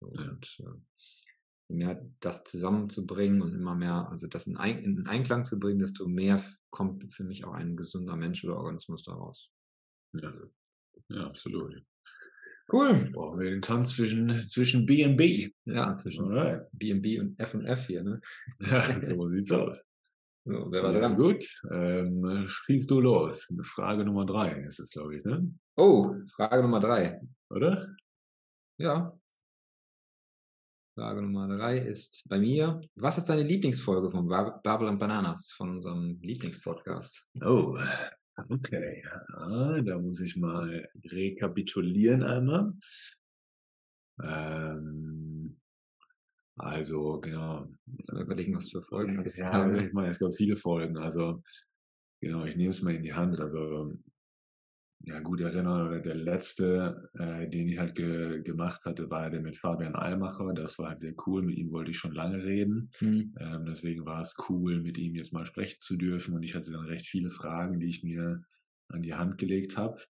So, ja. Und äh, mehr das zusammenzubringen und immer mehr, also das in, Ein in Einklang zu bringen, desto mehr kommt für mich auch ein gesunder Mensch oder Organismus daraus. Ja, ja absolut. Cool. Brauchen wir den Tanz zwischen, zwischen B und B. Ja, zwischen Alright. B und B und F und F hier, ne? <laughs> Ja, so sieht's aus. So, wer war ja, dran? Gut, ähm, schießt du los. Frage Nummer drei ist es, glaube ich, ne? Oh, Frage Nummer drei. Oder? Ja. Frage Nummer drei ist bei mir. Was ist deine Lieblingsfolge von Babel und Bananas, von unserem Lieblingspodcast? Oh, Okay, ja, da muss ich mal rekapitulieren einmal. Ähm, also, genau. Jetzt mal überlegen, was für Folgen <laughs> das Ja, ich meine, es gab viele Folgen. Also, genau, ich nehme es mal in die Hand. Also, ja, gut erinnern, oder der letzte, äh, den ich halt ge gemacht hatte, war der mit Fabian Almacher. Das war halt sehr cool. Mit ihm wollte ich schon lange reden. Mhm. Ähm, deswegen war es cool, mit ihm jetzt mal sprechen zu dürfen. Und ich hatte dann recht viele Fragen, die ich mir an die Hand gelegt habe.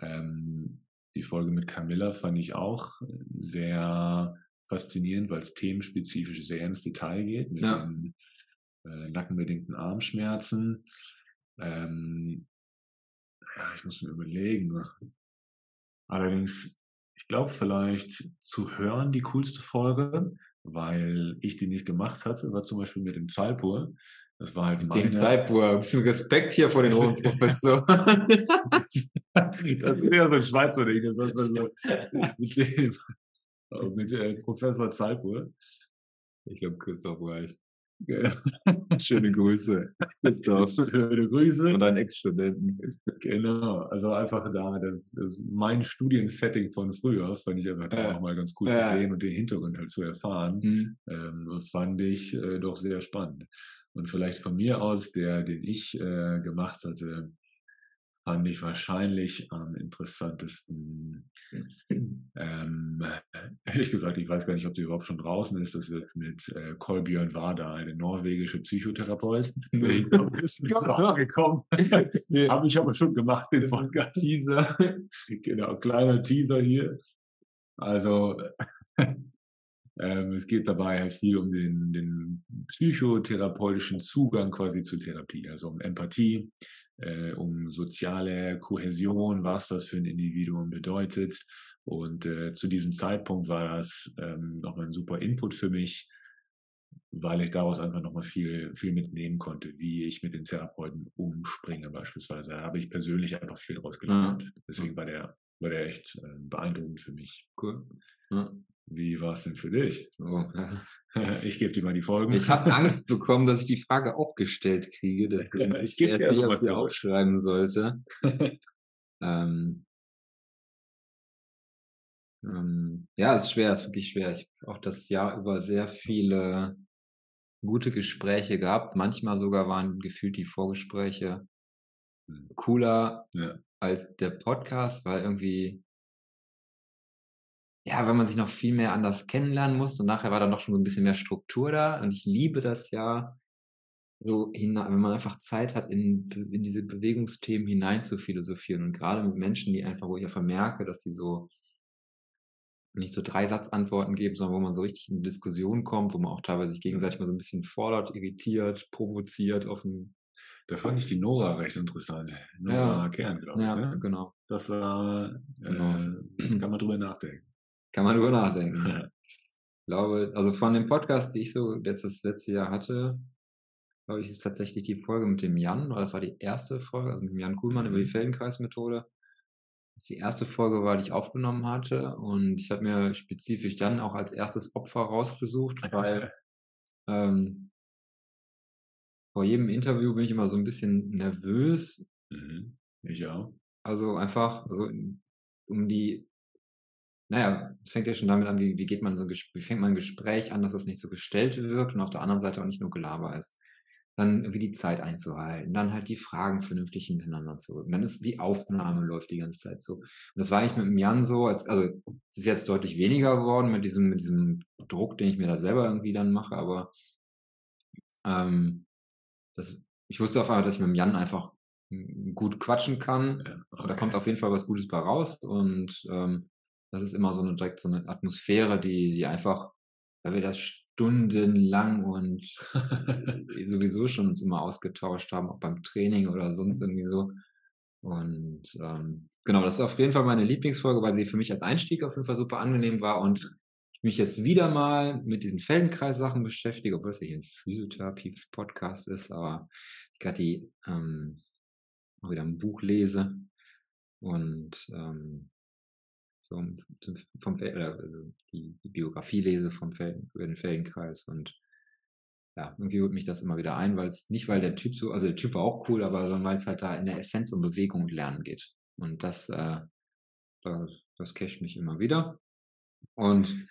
Ähm, die Folge mit Camilla fand ich auch sehr faszinierend, weil es themenspezifisch sehr ins Detail geht mit ja. den äh, nackenbedingten Armschmerzen. Ähm, ja, ich muss mir überlegen. Allerdings, ich glaube vielleicht zu hören die coolste Folge, weil ich die nicht gemacht hatte, war zum Beispiel mit dem Zalpur. Das war halt meine... Dem Zalpur, ein bisschen Respekt hier vor den hohen <laughs> Professor. das ist ja so ein Schweizer Ding. mit dem, mit äh, Professor Zalpur. Ich glaube, Christoph reicht. <laughs> Schöne Grüße. Christoph. Schöne Grüße. Und deinen Ex-Studenten. <laughs> Genau. Also einfach da, das, das mein Studiensetting von früher fand ich einfach da nochmal ganz cool ja. zu sehen und den Hintergrund halt zu erfahren. Mhm. Ähm, fand ich äh, doch sehr spannend. Und vielleicht von mir aus, der, den ich äh, gemacht hatte, fand ich wahrscheinlich am interessantesten. Ähm, <laughs> ehrlich gesagt, ich weiß gar nicht, ob sie überhaupt schon draußen ist. Das ist mit äh, Kolbjörn Wada, eine norwegische Psychotherapeut. <laughs> ich glaube, ist gekommen. <laughs> Habe ich aber schon gemacht, den Podcast. Teaser. genau, kleiner Teaser hier. Also, ähm, es geht dabei halt viel um den, den psychotherapeutischen Zugang quasi zur Therapie, also um Empathie, äh, um soziale Kohäsion, was das für ein Individuum bedeutet. Und äh, zu diesem Zeitpunkt war das ähm, nochmal ein super Input für mich, weil ich daraus einfach nochmal viel, viel mitnehmen konnte, wie ich mit den Therapeuten umspringe beispielsweise. Da habe ich persönlich einfach viel daraus gelernt. Ja. Deswegen war der, war der echt äh, beeindruckend für mich. Cool. Ja. Wie war es denn für dich? Oh. <laughs> Ich gebe dir mal die Folgen. Ich habe <laughs> Angst bekommen, dass ich die Frage auch gestellt kriege, dass ich gebe dir was die aufschreiben sollte. <laughs> ähm, ähm, ja, es ist schwer, es ist wirklich schwer. Ich habe auch das Jahr über sehr viele gute Gespräche gehabt. Manchmal sogar waren gefühlt die Vorgespräche hm. cooler ja. Als der Podcast, weil irgendwie ja, wenn man sich noch viel mehr anders kennenlernen muss und nachher war dann noch schon so ein bisschen mehr Struktur da und ich liebe das ja, so hinein, wenn man einfach Zeit hat, in, in diese Bewegungsthemen hinein zu philosophieren und gerade mit Menschen, die einfach, wo ich ja vermerke, dass die so nicht so drei Satzantworten geben, sondern wo man so richtig in Diskussion kommt, wo man auch teilweise sich gegenseitig mal so ein bisschen fordert, irritiert, provoziert auf dem da fand ich die Nora recht interessant. Nora ja. Kern, glaube ich. Ja, ne? genau. Das war, genau. äh, kann man drüber nachdenken. Kann man drüber nachdenken. Ja. Ich glaube, also von dem Podcast, die ich so jetzt das letzte Jahr hatte, glaube ich, ist tatsächlich die Folge mit dem Jan, weil das war die erste Folge, also mit dem Jan Kuhlmann über die mhm. Feldenkreismethode. Das die erste Folge war, die ich aufgenommen hatte. Und ich habe mir spezifisch dann auch als erstes Opfer rausgesucht, weil <laughs> ähm, vor jedem Interview bin ich immer so ein bisschen nervös. Mhm. Ich auch. Also einfach, also um die naja, es fängt ja schon damit an, wie, wie geht man so, wie fängt man ein Gespräch an, dass das nicht so gestellt wirkt und auf der anderen Seite auch nicht nur Gelaber ist. dann irgendwie die Zeit einzuhalten, dann halt die Fragen vernünftig hintereinander zu rücken. Dann ist die Aufnahme läuft die ganze Zeit so. Und das war eigentlich mit dem Jan so, als, also es ist jetzt deutlich weniger geworden mit diesem, mit diesem Druck, den ich mir da selber irgendwie dann mache, aber ähm, das, ich wusste auf einmal, dass ich mit dem Jan einfach gut quatschen kann. Ja, okay. Da kommt auf jeden Fall was Gutes bei raus und ähm, das ist immer so eine direkt so eine Atmosphäre, die, die einfach, weil wir das stundenlang und <laughs> sowieso schon uns immer ausgetauscht haben, auch beim Training oder sonst irgendwie so. Und ähm, genau, das ist auf jeden Fall meine Lieblingsfolge, weil sie für mich als Einstieg auf jeden Fall super angenehm war und mich jetzt wieder mal mit diesen Feldenkreis-Sachen beschäftige, obwohl es hier ein Physiotherapie-Podcast ist, aber ich gerade die ähm, auch wieder ein Buch lese und ähm, so vom Fel also die, die, Biografie lese vom Fel über den Feldenkreis und ja, irgendwie holt mich das immer wieder ein, weil es nicht, weil der Typ so, also der Typ war auch cool, aber weil es halt da in der Essenz um Bewegung und Lernen geht. Und das, äh, das, das casht mich immer wieder. Und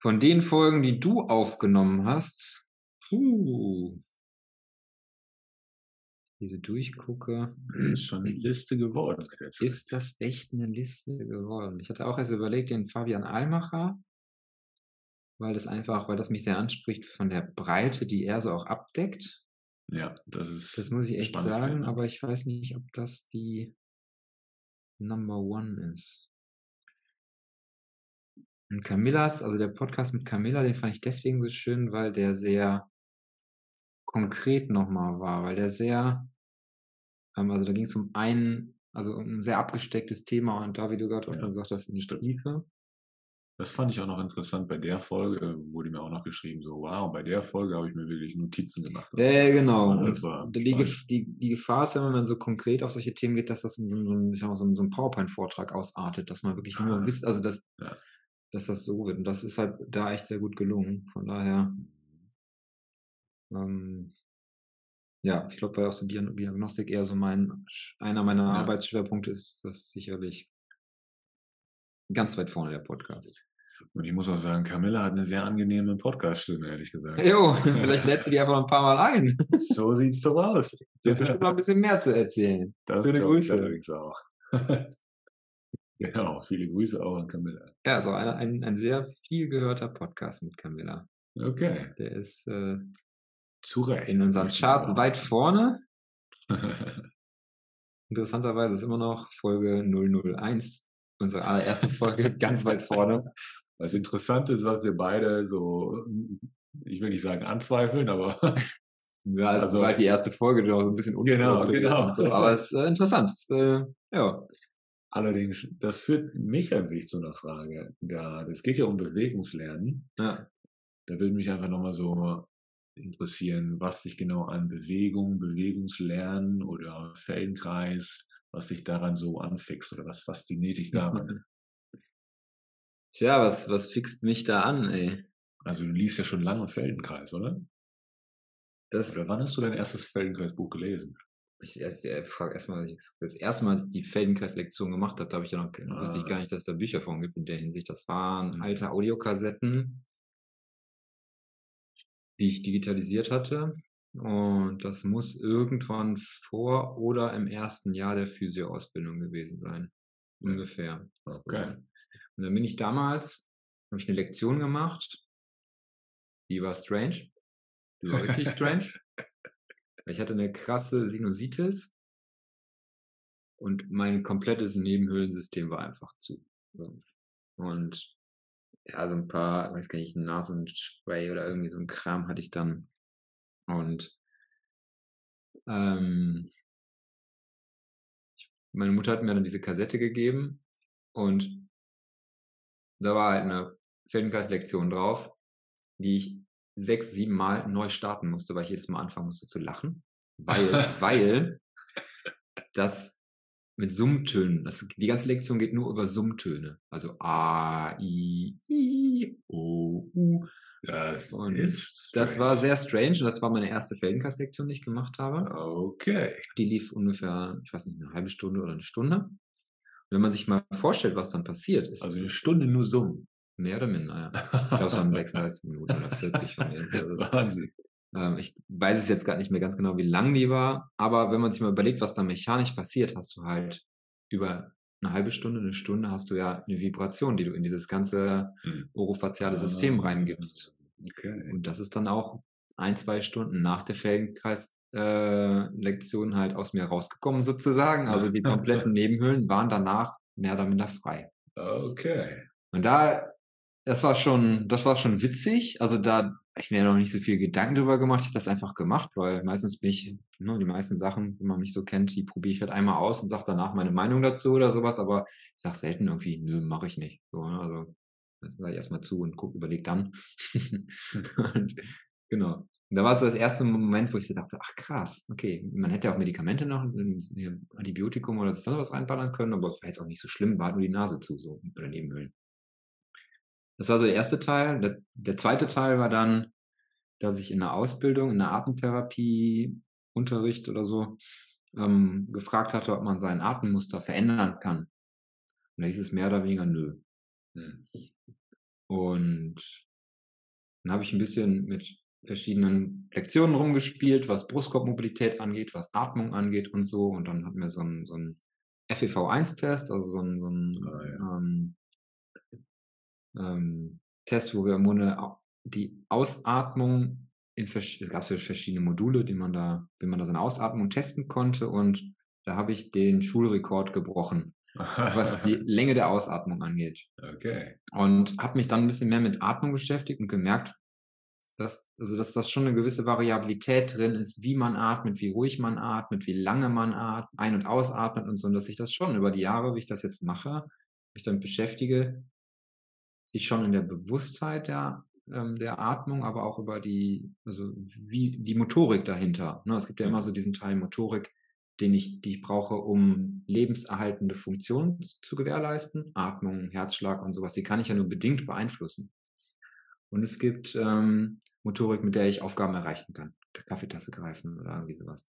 von den Folgen, die du aufgenommen hast, puh, diese durchgucke. Ist schon eine Liste geworden. Ist das echt eine Liste geworden? Ich hatte auch erst überlegt, den Fabian Almacher, weil das einfach, weil das mich sehr anspricht von der Breite, die er so auch abdeckt. Ja, das ist. Das muss ich echt sagen, aber ich weiß nicht, ob das die Number One ist. Und Camillas, also der Podcast mit Camilla, den fand ich deswegen so schön, weil der sehr konkret nochmal war, weil der sehr, ähm, also da ging es um ein, also um ein sehr abgestecktes Thema und da, wie du gerade auch schon gesagt hast, in die Tiefe. Das fand ich auch noch interessant bei der Folge, wurde mir auch noch geschrieben, so, wow, bei der Folge habe ich mir wirklich Notizen gemacht. Ja, genau. Die, die, die, Gefahr ist ja, wenn man so konkret auf solche Themen geht, dass das in so, so, so, so einen PowerPoint-Vortrag ausartet, dass man wirklich nur ah, wisst, also dass, ja. Dass das so wird. Und das ist halt da echt sehr gut gelungen. Von daher ähm, ja, ich glaube, weil auch so Diagnostik eher so mein, einer meiner ja. Arbeitsschwerpunkte ist, das sicherlich ganz weit vorne der Podcast. Und ich muss auch sagen, Camilla hat eine sehr angenehme Podcast-Stimme, ehrlich gesagt. Jo, <laughs> vielleicht lädst du die einfach ein paar Mal ein. So sieht's doch aus. Du hast bestimmt noch ein bisschen mehr zu erzählen. Das Schöne Grüße. Allerdings auch. <laughs> genau, viele Grüße auch an Camilla. Ja, also ein, ein, ein sehr viel gehörter Podcast mit Camilla. Okay. Der ist äh, zu Recht. In unseren Charts weit vorne. <laughs> Interessanterweise ist immer noch Folge 001, unsere allererste Folge, <laughs> ganz weit vorne. Das Interessante ist, dass wir beide so, ich will nicht sagen anzweifeln, aber. <laughs> ja, es also, war halt die erste Folge, die auch so ein bisschen Genau, genau. So, aber es ist äh, interessant. Es, äh, ja. Allerdings, das führt mich an sich zu einer Frage. Ja, es geht ja um Bewegungslernen. Ja. Da würde mich einfach nochmal so interessieren, was sich genau an Bewegung, Bewegungslernen oder Feldenkreis, was sich daran so anfixt oder was fasziniert dich daran? <laughs> Tja, was, was fixt mich da an, ey? Also du liest ja schon lange Feldenkreis, oder? Das, oder wann hast du dein erstes Feldenkreisbuch gelesen? Ich, ich, ich frage erstmal, das erste Mal, als ich die Feldenkreis-Lektion gemacht habe, da habe ich ja noch, ah. wusste ich gar nicht, dass es da Bücher von gibt in der Hinsicht. Das waren alte Audiokassetten die ich digitalisiert hatte. Und das muss irgendwann vor oder im ersten Jahr der Physioausbildung gewesen sein. Ungefähr. Okay. Und dann bin ich damals, habe ich eine Lektion gemacht. Die war strange. Die war richtig <laughs> strange. Ich hatte eine krasse Sinusitis und mein komplettes Nebenhöhlensystem war einfach zu. Und ja, so ein paar, weiß gar nicht, Nasenspray oder irgendwie so ein Kram hatte ich dann. Und ähm, meine Mutter hat mir dann diese Kassette gegeben und da war halt eine Feldenkreislektion drauf, die ich sechs, sieben Mal neu starten musste, weil ich jedes Mal anfangen musste zu lachen. Weil, <laughs> weil das mit Summtönen. Das, die ganze Lektion geht nur über Summtöne. Also A, I, I, O, U. Das und ist Das war sehr strange und das war meine erste Feldenkreis-Lektion, die ich gemacht habe. Okay. Die lief ungefähr, ich weiß nicht, eine halbe Stunde oder eine Stunde. Und wenn man sich mal vorstellt, was dann passiert ist. Also eine Stunde nur Summen. Mehr oder minder, ja. Ich glaube, es waren <laughs> 36 Minuten oder 40 von mir. <laughs> Wahnsinn. Ähm, ich weiß es jetzt gar nicht mehr ganz genau, wie lang die war, aber wenn man sich mal überlegt, was da mechanisch passiert, hast du halt über eine halbe Stunde, eine Stunde hast du ja eine Vibration, die du in dieses ganze hm. orofaziale System ah, reingibst. Okay. Und das ist dann auch ein, zwei Stunden nach der Feldenkreis-Lektion äh, halt aus mir rausgekommen sozusagen. Also die kompletten <laughs> Nebenhöhlen waren danach mehr oder minder frei. Okay. Und da, das war schon, das war schon witzig. Also da ich mir noch nicht so viel Gedanken drüber gemacht. Ich habe das einfach gemacht, weil meistens bin ich, ne, die meisten Sachen, wenn man mich so kennt, die probiere ich halt einmal aus und sage danach meine Meinung dazu oder sowas, aber ich sage selten irgendwie, nö, mache ich nicht. So, ne? Also jetzt sage ich erstmal zu und guck, überleg dann. <laughs> <laughs> und, genau. Und da war so das erste Moment, wo ich so dachte, ach krass, okay, man hätte ja auch Medikamente noch, ein Antibiotikum oder sonst was reinballern können, aber es war jetzt auch nicht so schlimm, war nur die Nase zu, so oder Nebenhöhlen. Das war so der erste Teil. Der, der zweite Teil war dann, dass ich in der Ausbildung, in der Atemtherapie, Unterricht oder so, ähm, gefragt hatte, ob man sein Atemmuster verändern kann. Und da hieß es mehr oder weniger nö. Hm. Und dann habe ich ein bisschen mit verschiedenen Lektionen rumgespielt, was Brustkorbmobilität angeht, was Atmung angeht und so. Und dann hatten wir so einen, so einen FEV1-Test, also so einen, so einen ah, ja. ähm, ähm, Test, wo wir im Grunde die Ausatmung in es gab verschiedene Module, die man da, wie man da seine Ausatmung testen konnte und da habe ich den Schulrekord gebrochen, was die <laughs> Länge der Ausatmung angeht. Okay. Und habe mich dann ein bisschen mehr mit Atmung beschäftigt und gemerkt, dass, also dass das schon eine gewisse Variabilität drin ist, wie man atmet, wie ruhig man atmet, wie lange man atmet, ein- und ausatmet und so, und dass ich das schon über die Jahre, wie ich das jetzt mache, mich damit beschäftige, sich schon in der Bewusstheit der, ähm, der Atmung, aber auch über die, also wie die Motorik dahinter. Ne? Es gibt ja immer so diesen Teil Motorik, den ich, die ich brauche, um lebenserhaltende Funktionen zu gewährleisten. Atmung, Herzschlag und sowas, die kann ich ja nur bedingt beeinflussen. Und es gibt ähm, Motorik, mit der ich Aufgaben erreichen kann. Der Kaffeetasse greifen oder irgendwie sowas.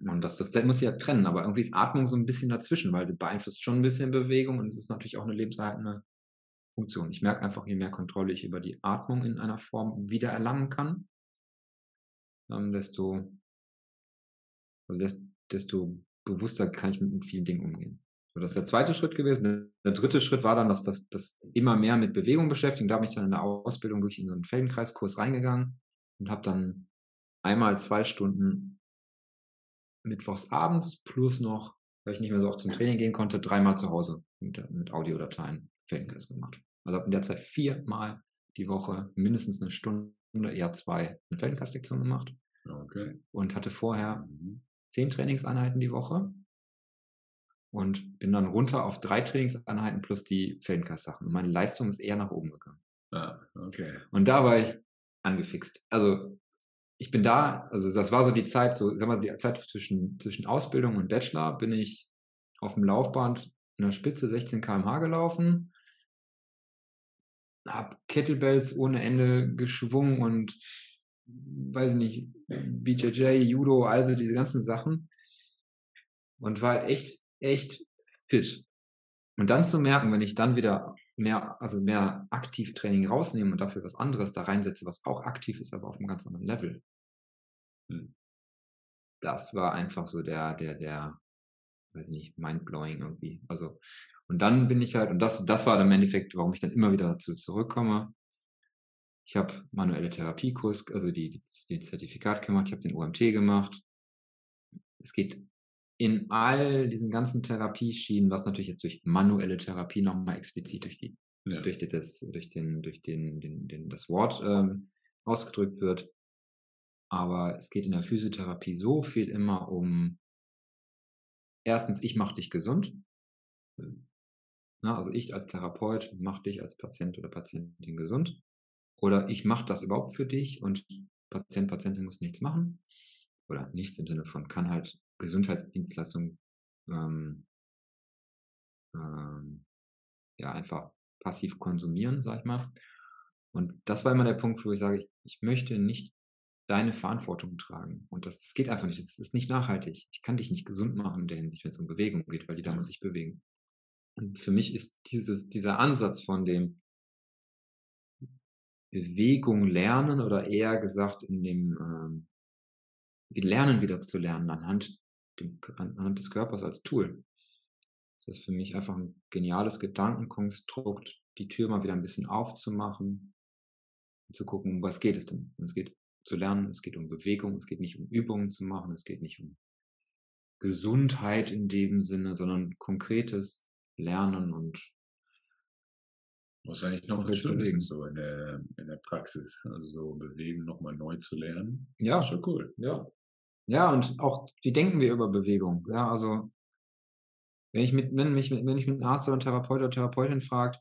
Und das, das muss ich ja trennen, aber irgendwie ist Atmung so ein bisschen dazwischen, weil du beeinflusst schon ein bisschen Bewegung und es ist natürlich auch eine lebenserhaltende Funktion. Ich merke einfach, je mehr Kontrolle ich über die Atmung in einer Form wieder erlangen kann, ähm, desto, also desto, bewusster kann ich mit, vielen Dingen umgehen. So, das ist der zweite Schritt gewesen. Der dritte Schritt war dann, dass das, das immer mehr mit Bewegung beschäftigt. Da bin ich dann in der Ausbildung durch in so einen Feldenkreiskurs reingegangen und habe dann einmal zwei Stunden mittwochs abends plus noch, weil ich nicht mehr so oft zum Training gehen konnte, dreimal zu Hause mit, mit Audiodateien Feldenkreis gemacht. Also habe in der Zeit viermal die Woche mindestens eine Stunde, eher zwei, eine Feldenkreislektion gemacht. Okay. Und hatte vorher mhm. zehn Trainingseinheiten die Woche und bin dann runter auf drei Trainingseinheiten plus die Feldenkreis-Sachen. Und meine Leistung ist eher nach oben gegangen. Ah, okay. Und da war ich angefixt. Also ich bin da, also das war so die Zeit, so, sag mal, die Zeit zwischen, zwischen Ausbildung und Bachelor bin ich auf dem Laufband in der Spitze 16 km/h gelaufen habe Kettlebells ohne Ende geschwungen und weiß ich nicht, BJJ, Judo, also diese ganzen Sachen. Und war halt echt, echt fit. Und dann zu merken, wenn ich dann wieder mehr, also mehr Aktivtraining rausnehme und dafür was anderes da reinsetze, was auch aktiv ist, aber auf einem ganz anderen Level. Hm. Das war einfach so der, der, der, weiß ich nicht, mindblowing irgendwie. Also, und dann bin ich halt, und das, das war im Endeffekt, warum ich dann immer wieder dazu zurückkomme. Ich habe manuelle Therapiekurs, also die, die, die Zertifikat gemacht, ich habe den OMT gemacht. Es geht in all diesen ganzen Therapieschienen, was natürlich jetzt durch manuelle Therapie nochmal explizit durch die, ja. durch, die, das, durch den, durch den, den, den das Wort ähm, ausgedrückt wird. Aber es geht in der Physiotherapie so viel immer um erstens, ich mache dich gesund. Na, also ich als Therapeut mache dich als Patient oder Patientin gesund. Oder ich mache das überhaupt für dich und Patient, Patientin muss nichts machen. Oder nichts im Sinne von kann halt Gesundheitsdienstleistungen ähm, ähm, ja einfach passiv konsumieren, sag ich mal. Und das war immer der Punkt, wo ich sage, ich, ich möchte nicht deine Verantwortung tragen. Und das, das geht einfach nicht. Das ist nicht nachhaltig. Ich kann dich nicht gesund machen in der Hinsicht, wenn es um Bewegung geht, weil die da muss sich bewegen. Und für mich ist dieses, dieser Ansatz von dem, Bewegung lernen oder eher gesagt in dem ähm, Lernen wieder zu lernen anhand, dem, anhand des Körpers als Tool. Das ist für mich einfach ein geniales Gedankenkonstrukt, die Tür mal wieder ein bisschen aufzumachen und zu gucken, was geht es denn? Und es geht zu lernen, es geht um Bewegung, es geht nicht um Übungen zu machen, es geht nicht um Gesundheit in dem Sinne, sondern konkretes Lernen und was eigentlich noch was Schönes so in der, in der Praxis, also so bewegen, nochmal neu zu lernen. Ja, schon cool. Ja. Ja, und auch, wie denken wir über Bewegung? Ja, also, wenn ich mit, wenn mich, wenn ich mit einem Arzt oder einem Therapeut oder Therapeutin fragt,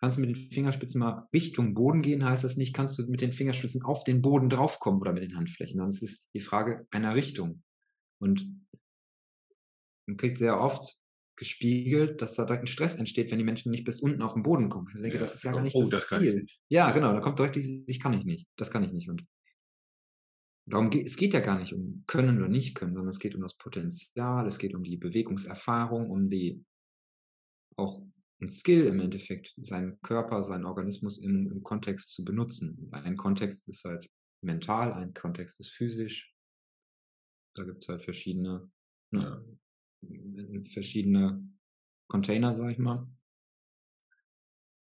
kannst du mit den Fingerspitzen mal Richtung Boden gehen, heißt das nicht, kannst du mit den Fingerspitzen auf den Boden draufkommen oder mit den Handflächen, sondern es ist die Frage einer Richtung. Und man kriegt sehr oft gespiegelt, dass da direkt ein Stress entsteht, wenn die Menschen nicht bis unten auf den Boden kommen. Ich denke, ja. das ist ja gar nicht oh, das, das Ziel. Ja, genau, da kommt direkt dieses, ich kann ich nicht, das kann ich nicht. Und darum geht es geht ja gar nicht um können oder nicht können, sondern es geht um das Potenzial, es geht um die Bewegungserfahrung, um die auch ein Skill im Endeffekt, seinen Körper, seinen Organismus im, im Kontext zu benutzen. Ein Kontext ist halt mental, ein Kontext ist physisch. Da gibt es halt verschiedene, ne, verschiedene Container, sag ich mal.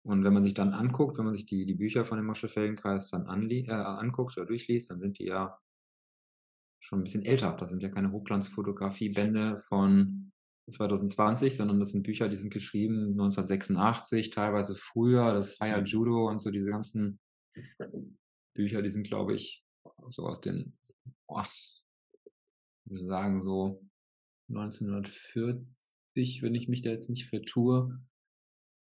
Und wenn man sich dann anguckt, wenn man sich die, die Bücher von dem Mosche Feldenkreis dann äh, anguckt oder durchliest, dann sind die ja schon ein bisschen älter. Das sind ja keine Hochglanzfotografiebände von 2020, sondern das sind Bücher, die sind geschrieben 1986, teilweise früher, das Haya Judo und so diese ganzen Bücher, die sind, glaube ich, so aus den, oh, ich sagen so 1940, wenn ich mich da jetzt nicht vertue.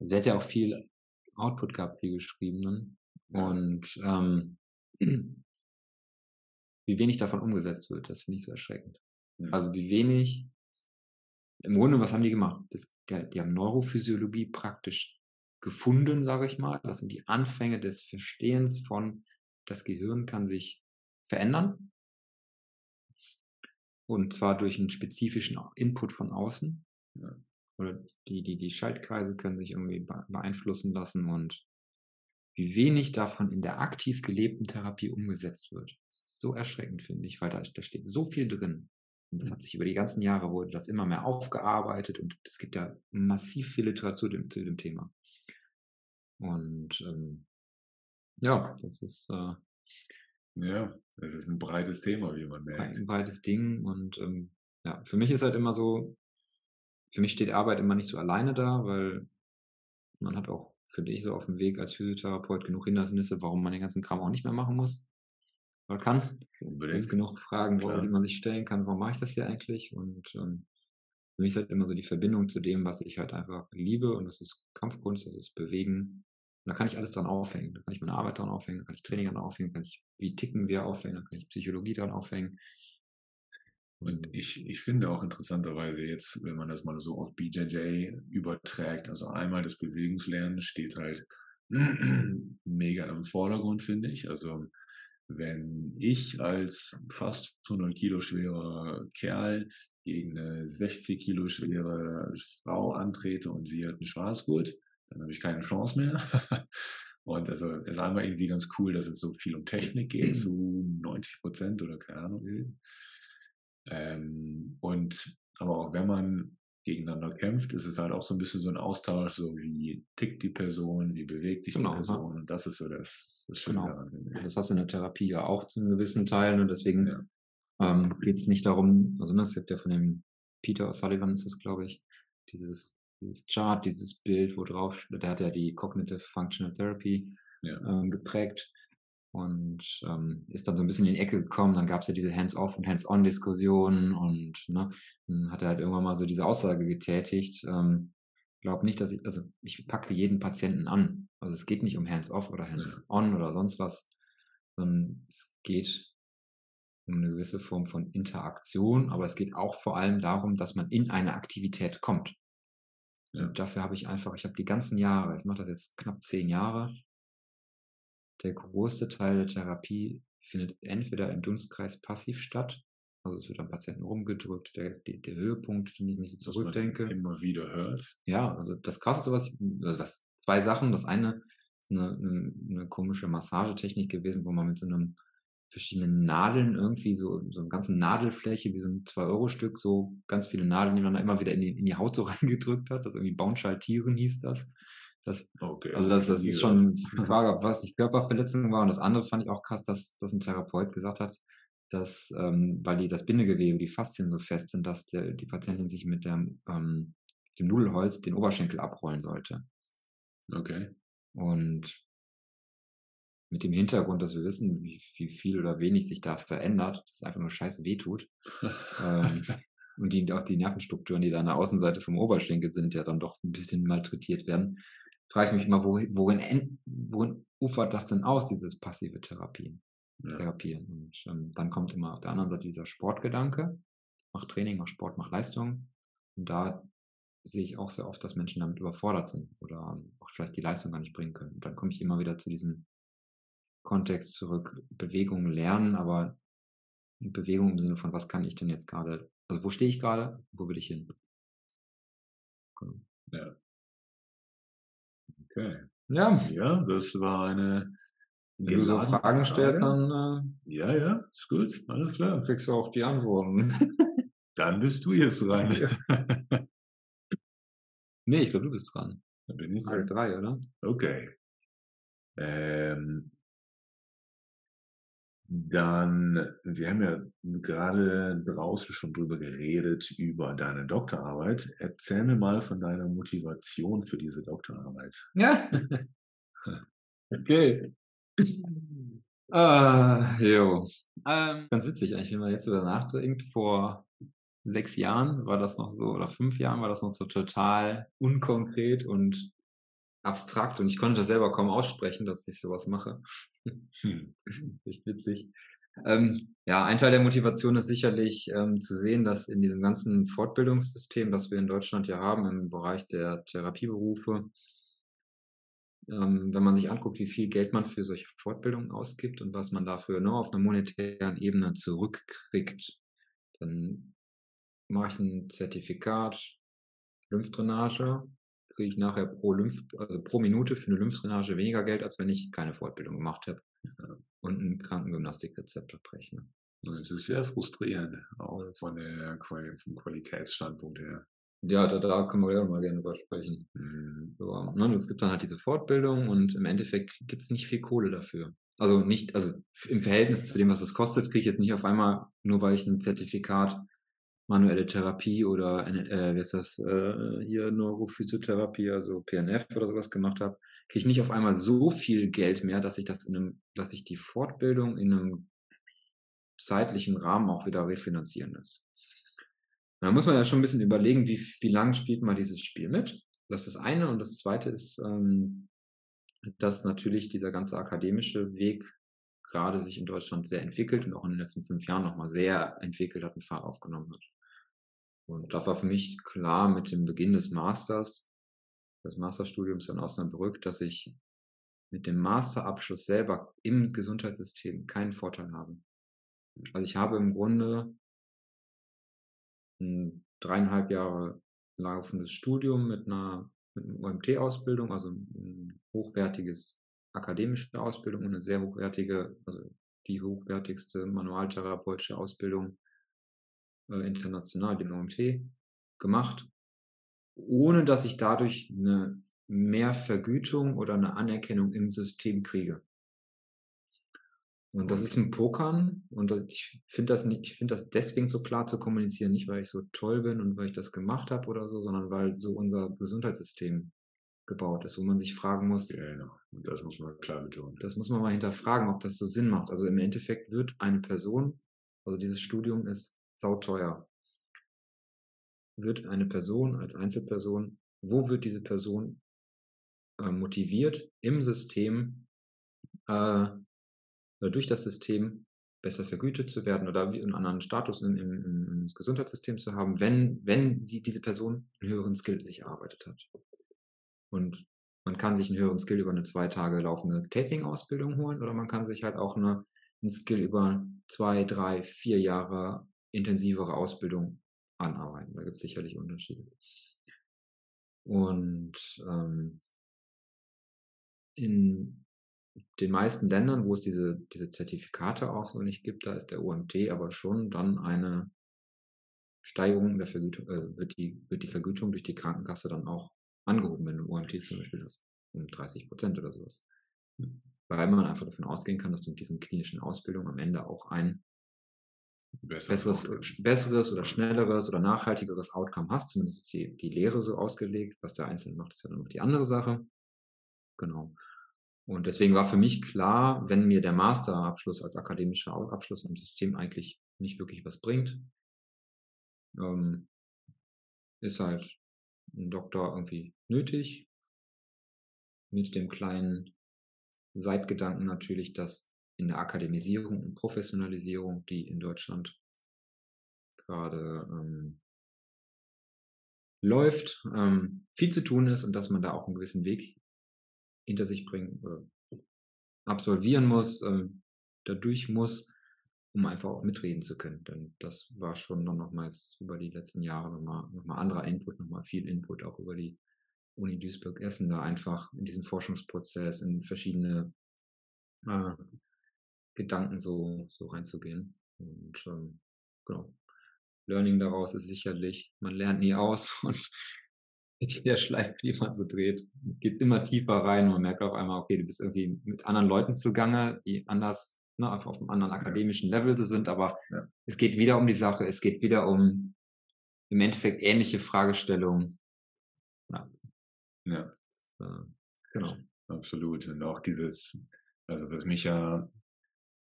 Sie hat ja auch viel Output gehabt, viel geschrieben. Ne? Und ähm, <clears throat> wie wenig davon umgesetzt wird, das finde ich so erschreckend. Also wie wenig im Grunde, was haben die gemacht? Das, die haben Neurophysiologie praktisch gefunden, sage ich mal. Das sind die Anfänge des Verstehens von, das Gehirn kann sich verändern. Und zwar durch einen spezifischen Input von außen. Oder die, die, die Schaltkreise können sich irgendwie beeinflussen lassen und wie wenig davon in der aktiv gelebten Therapie umgesetzt wird. Das ist so erschreckend, finde ich, weil da, da steht so viel drin. Und das hat sich über die ganzen Jahre wurde das immer mehr aufgearbeitet und es gibt ja massiv viel Literatur zu dem, zu dem Thema. Und ähm, ja, das ist äh, ja, es ist ein breites Thema, wie man merkt. Ein breites Ding und ähm, ja, für mich ist halt immer so, für mich steht Arbeit immer nicht so alleine da, weil man hat auch, finde ich, so auf dem Weg als Physiotherapeut genug Hindernisse, warum man den ganzen Kram auch nicht mehr machen muss oder kann. Unbedingt. Es genug Fragen, Klar. die man sich stellen kann, warum mache ich das hier eigentlich? Und ähm, für mich ist halt immer so die Verbindung zu dem, was ich halt einfach liebe und das ist Kampfkunst, das ist Bewegen. Und da kann ich alles dran aufhängen. Da kann ich meine Arbeit dran aufhängen, da kann ich Training dran aufhängen, da kann ich, wie ticken wir aufhängen, da kann ich Psychologie dran aufhängen. Und ich, ich finde auch interessanterweise jetzt, wenn man das mal so auf BJJ überträgt, also einmal das Bewegungslernen steht halt <clears throat> mega im Vordergrund, finde ich. Also wenn ich als fast 100 Kilo schwerer Kerl gegen eine 60 Kilo schwere Frau antrete und sie hat einen Schwarzgurt, dann habe ich keine Chance mehr. <laughs> und also es ist einmal irgendwie ganz cool, dass es so viel um Technik geht, zu 90 Prozent oder keine Ahnung. Ähm, und aber auch wenn man gegeneinander kämpft, ist es halt auch so ein bisschen so ein Austausch, so wie tickt die Person, wie bewegt sich genau, die Person. Und das ist so das, das genau. Daran, das hast du in der Therapie ja auch zu einem gewissen Teil. Und deswegen ja. ähm, geht es nicht darum, also ne, es gibt ja von dem Peter O'Sullivan ist es, glaube ich, dieses, dieses Chart, dieses Bild, wo drauf, der hat ja die Cognitive Functional Therapy ja. ähm, geprägt und ähm, ist dann so ein bisschen in die Ecke gekommen. Dann gab es ja diese Hands-off und Hands-on-Diskussionen und ne, dann hat er halt irgendwann mal so diese Aussage getätigt. Ähm, glaube nicht, dass ich, also ich packe jeden Patienten an. Also es geht nicht um Hands-off oder Hands-on oder sonst was, sondern es geht um eine gewisse Form von Interaktion, aber es geht auch vor allem darum, dass man in eine Aktivität kommt. Ja. Und dafür habe ich einfach, ich habe die ganzen Jahre, ich mache das jetzt knapp zehn Jahre, der größte Teil der Therapie findet entweder im Dunstkreis passiv statt, also es wird am Patienten rumgedrückt, der, der, der Höhepunkt, wenn ich mich so zurückdenke. immer wieder hört. Ja, also das Krasseste, was ich, also das, zwei Sachen. Das eine, eine, eine, eine komische Massagetechnik gewesen, wo man mit so einem verschiedenen Nadeln irgendwie so, so eine ganze Nadelfläche, wie so ein 2-Euro-Stück, so ganz viele Nadeln, die man dann immer wieder in die, in die Haut so <laughs> reingedrückt hat. Das irgendwie Baunschaltieren hieß das. das okay. Also das, das ist schon <laughs> was die Körperverletzung war. Und das andere fand ich auch krass, dass, dass ein Therapeut gesagt hat, dass, ähm, weil die, das Bindegewebe, die Faszien so fest sind, dass der, die Patientin sich mit dem, ähm, dem Nudelholz den Oberschenkel abrollen sollte. Okay. Und mit dem Hintergrund, dass wir wissen, wie, wie, viel oder wenig sich da verändert, dass es einfach nur scheiße wehtut. ähm, <laughs> und die, auch die Nervenstrukturen, die da an der Außenseite vom Oberschenkel sind, ja dann doch ein bisschen malträtiert werden, frage ich mich immer, worin, worin, worin ufert das denn aus, dieses passive Therapien? Ja. Therapieren. Und ähm, dann kommt immer auf der anderen Seite dieser Sportgedanke. Mach Training, mach Sport, mach Leistung. Und da sehe ich auch sehr oft, dass Menschen damit überfordert sind oder auch vielleicht die Leistung gar nicht bringen können. Und dann komme ich immer wieder zu diesem Kontext zurück. Bewegung lernen, aber Bewegung im Sinne von, was kann ich denn jetzt gerade, also wo stehe ich gerade, wo will ich hin? Genau. Ja. Okay. Ja. Ja, das war eine. Wenn du so Fragen stellst, dann. Äh, ja, ja, ist gut, alles klar. Dann kriegst du auch die Antworten. <laughs> dann bist du jetzt dran. <laughs> nee, ich glaube, du bist dran. Dann bin ich Frage 3, oder? Okay. Ähm, dann, wir haben ja gerade draußen schon drüber geredet, über deine Doktorarbeit. Erzähl mir mal von deiner Motivation für diese Doktorarbeit. Ja. <laughs> okay. <laughs> Ah, jo. Ähm, ganz witzig eigentlich, wenn man jetzt über nachdenkt, vor sechs Jahren war das noch so, oder fünf Jahren war das noch so total unkonkret und abstrakt und ich konnte das selber kaum aussprechen, dass ich sowas mache. Hm. <laughs> Echt witzig. Ähm, ja, ein Teil der Motivation ist sicherlich ähm, zu sehen, dass in diesem ganzen Fortbildungssystem, das wir in Deutschland ja haben, im Bereich der Therapieberufe, ähm, wenn man sich anguckt, wie viel Geld man für solche Fortbildungen ausgibt und was man dafür nur ne, auf einer monetären Ebene zurückkriegt, dann mache ich ein Zertifikat Lymphdrainage kriege ich nachher pro Lymph, also pro Minute für eine Lymphdrainage weniger Geld, als wenn ich keine Fortbildung gemacht habe und ein Krankengymnastikrezept abrechne. Das ist sehr frustrierend, auch von der vom Qualitätsstandpunkt her. Ja, da, da können wir ja mal gerne drüber sprechen. Mhm. So, ne, es gibt dann halt diese Fortbildung und im Endeffekt gibt es nicht viel Kohle dafür. Also nicht, also im Verhältnis zu dem, was es kostet, kriege ich jetzt nicht auf einmal, nur weil ich ein Zertifikat manuelle Therapie oder äh, wie ist das äh, hier Neurophysiotherapie, also PNF oder sowas gemacht habe, kriege ich nicht auf einmal so viel Geld mehr, dass ich das in einem, dass ich die Fortbildung in einem zeitlichen Rahmen auch wieder refinanzieren muss. Da muss man ja schon ein bisschen überlegen, wie, wie lang spielt man dieses Spiel mit. Das ist das eine. Und das zweite ist, ähm, dass natürlich dieser ganze akademische Weg gerade sich in Deutschland sehr entwickelt und auch in den letzten fünf Jahren nochmal sehr entwickelt hat und Fahrt aufgenommen hat. Und da war für mich klar mit dem Beginn des Masters, des Masterstudiums in Osnabrück, dass ich mit dem Masterabschluss selber im Gesundheitssystem keinen Vorteil habe. Also ich habe im Grunde ein dreieinhalb Jahre laufendes Studium mit einer, mit einer OMT-Ausbildung, also ein hochwertiges akademische Ausbildung und eine sehr hochwertige, also die hochwertigste manualtherapeutische Ausbildung äh, international, den OMT, gemacht, ohne dass ich dadurch eine mehr Vergütung oder eine Anerkennung im System kriege. Und das ist ein Pokern und ich finde das nicht, ich finde das deswegen so klar zu kommunizieren, nicht weil ich so toll bin und weil ich das gemacht habe oder so, sondern weil so unser Gesundheitssystem gebaut ist, wo man sich fragen muss. Genau. Und das muss man klar betonen. Das muss man mal hinterfragen, ob das so Sinn macht. Also im Endeffekt wird eine Person, also dieses Studium ist sauteuer. Wird eine Person als Einzelperson, wo wird diese Person äh, motiviert, im System, äh, durch das System besser vergütet zu werden oder einen anderen Status im, im, im Gesundheitssystem zu haben, wenn, wenn sie diese Person einen höheren Skill sich erarbeitet hat. Und man kann sich einen höheren Skill über eine zwei Tage laufende Taping-Ausbildung holen oder man kann sich halt auch eine, einen Skill über zwei, drei, vier Jahre intensivere Ausbildung anarbeiten. Da gibt es sicherlich Unterschiede. Und ähm, in den meisten Ländern, wo es diese, diese Zertifikate auch so nicht gibt, da ist der OMT aber schon dann eine Steigerung der Vergütung, äh, wird, die, wird die Vergütung durch die Krankenkasse dann auch angehoben, wenn du OMT zum Beispiel hast, um 30 Prozent oder sowas. Weil man einfach davon ausgehen kann, dass du mit diesen klinischen Ausbildungen am Ende auch ein besseres, besseres oder schnelleres oder nachhaltigeres Outcome hast. Zumindest ist die, die Lehre so ausgelegt. Was der Einzelne macht, ist ja dann noch die andere Sache. Genau. Und deswegen war für mich klar, wenn mir der Masterabschluss als akademischer Abschluss im System eigentlich nicht wirklich was bringt, ähm, ist halt ein Doktor irgendwie nötig. Mit dem kleinen Seitgedanken natürlich, dass in der Akademisierung und Professionalisierung, die in Deutschland gerade ähm, läuft, ähm, viel zu tun ist und dass man da auch einen gewissen Weg hinter sich bringen oder absolvieren muss, ähm, dadurch muss, um einfach auch mitreden zu können. Denn das war schon dann nochmals über die letzten Jahre nochmal noch mal anderer Input, nochmal viel Input auch über die Uni Duisburg-Essen da einfach in diesen Forschungsprozess, in verschiedene äh, Gedanken so, so reinzugehen. Und ähm, genau. Learning daraus ist sicherlich, man lernt nie aus <laughs> und mit jeder Schleife, die man so dreht, geht immer tiefer rein und man merkt auf einmal, okay, du bist irgendwie mit anderen Leuten zugange, die anders, ne, einfach auf einem anderen akademischen Level so sind, aber ja. es geht wieder um die Sache, es geht wieder um im Endeffekt ähnliche Fragestellungen. Ja. ja. Äh, genau. Absolut. Und auch dieses, also was mich ja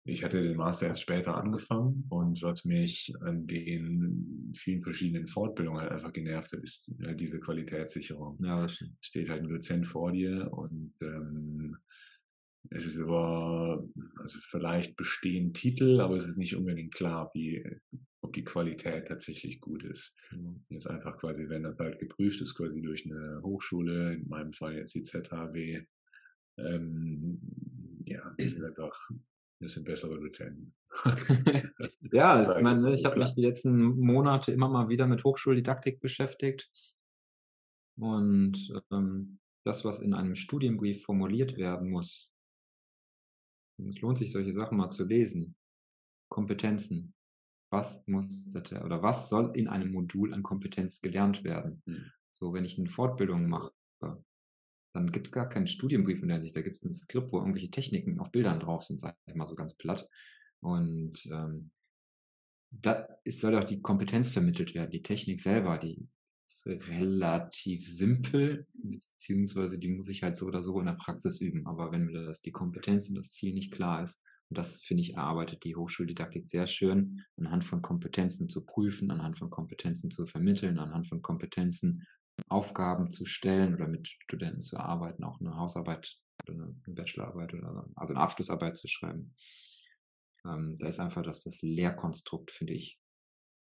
ich hatte den Master erst später angefangen und was mich an den vielen verschiedenen Fortbildungen halt einfach genervt hat, ist halt diese Qualitätssicherung. Ja, steht halt ein Dozent vor dir und ähm, es ist aber, also vielleicht bestehen Titel, aber es ist nicht unbedingt klar, wie, ob die Qualität tatsächlich gut ist. Mhm. Jetzt einfach quasi, wenn das halt geprüft ist, quasi durch eine Hochschule, in meinem Fall jetzt die ZHW, ähm, ja, das ist einfach das sind bessere Dozenten. <laughs> ja, ich meine, ich habe mich die letzten Monate immer mal wieder mit Hochschuldidaktik beschäftigt. Und ähm, das, was in einem Studienbrief formuliert werden muss, es lohnt sich, solche Sachen mal zu lesen. Kompetenzen. Was muss oder was soll in einem Modul an Kompetenz gelernt werden? Mhm. So, wenn ich eine Fortbildung mache, dann gibt es gar keinen Studienbrief in der Hinsicht. Da gibt es ein Skript, wo irgendwelche Techniken auf Bildern drauf sind, sag ich mal so ganz platt. Und ähm, da soll auch die Kompetenz vermittelt werden, die Technik selber, die ist relativ simpel, beziehungsweise die muss ich halt so oder so in der Praxis üben. Aber wenn mir das die Kompetenz und das Ziel nicht klar ist, und das finde ich erarbeitet die Hochschuldidaktik sehr schön, anhand von Kompetenzen zu prüfen, anhand von Kompetenzen zu vermitteln, anhand von Kompetenzen Aufgaben zu stellen oder mit Studenten zu arbeiten, auch eine Hausarbeit oder eine Bachelorarbeit oder also eine Abschlussarbeit zu schreiben. Ähm, da ist einfach das, das Lehrkonstrukt, finde ich,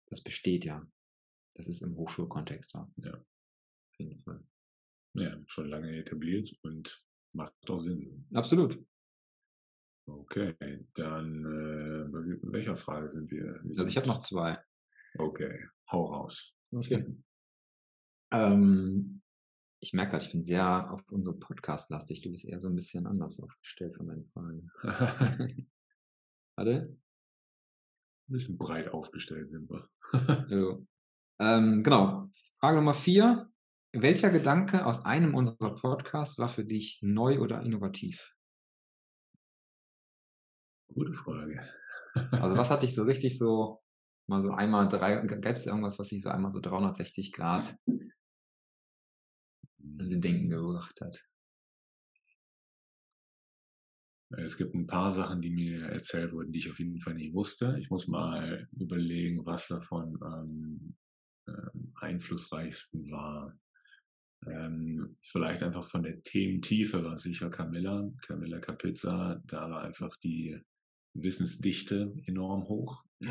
das besteht ja. Das ist im Hochschulkontext da. Ja. Auf jeden Fall. Ja, schon lange etabliert und macht auch Sinn. Absolut. Okay, dann äh, bei welcher Frage sind wir? wir also ich habe noch zwei. Okay, hau raus. Okay. Ähm, ich merke gerade, ich bin sehr auf unsere Podcast lastig. Du bist eher so ein bisschen anders aufgestellt von deinen Fragen. <laughs> Warte. Ein bisschen breit aufgestellt sind wir. <laughs> ähm, genau. Frage Nummer vier. Welcher Gedanke aus einem unserer Podcasts war für dich neu oder innovativ? Gute Frage. also was <laughs> hat dich so richtig so mal so einmal drei, gab es irgendwas, was sich so einmal so 360 Grad sie denken gebracht hat? Es gibt ein paar Sachen, die mir erzählt wurden, die ich auf jeden Fall nicht wusste. Ich muss mal überlegen, was davon am ähm, einflussreichsten war. Ähm, vielleicht einfach von der Thementiefe war sicher Camilla, Camilla Capizza. Da war einfach die Wissensdichte enorm hoch. <clears throat>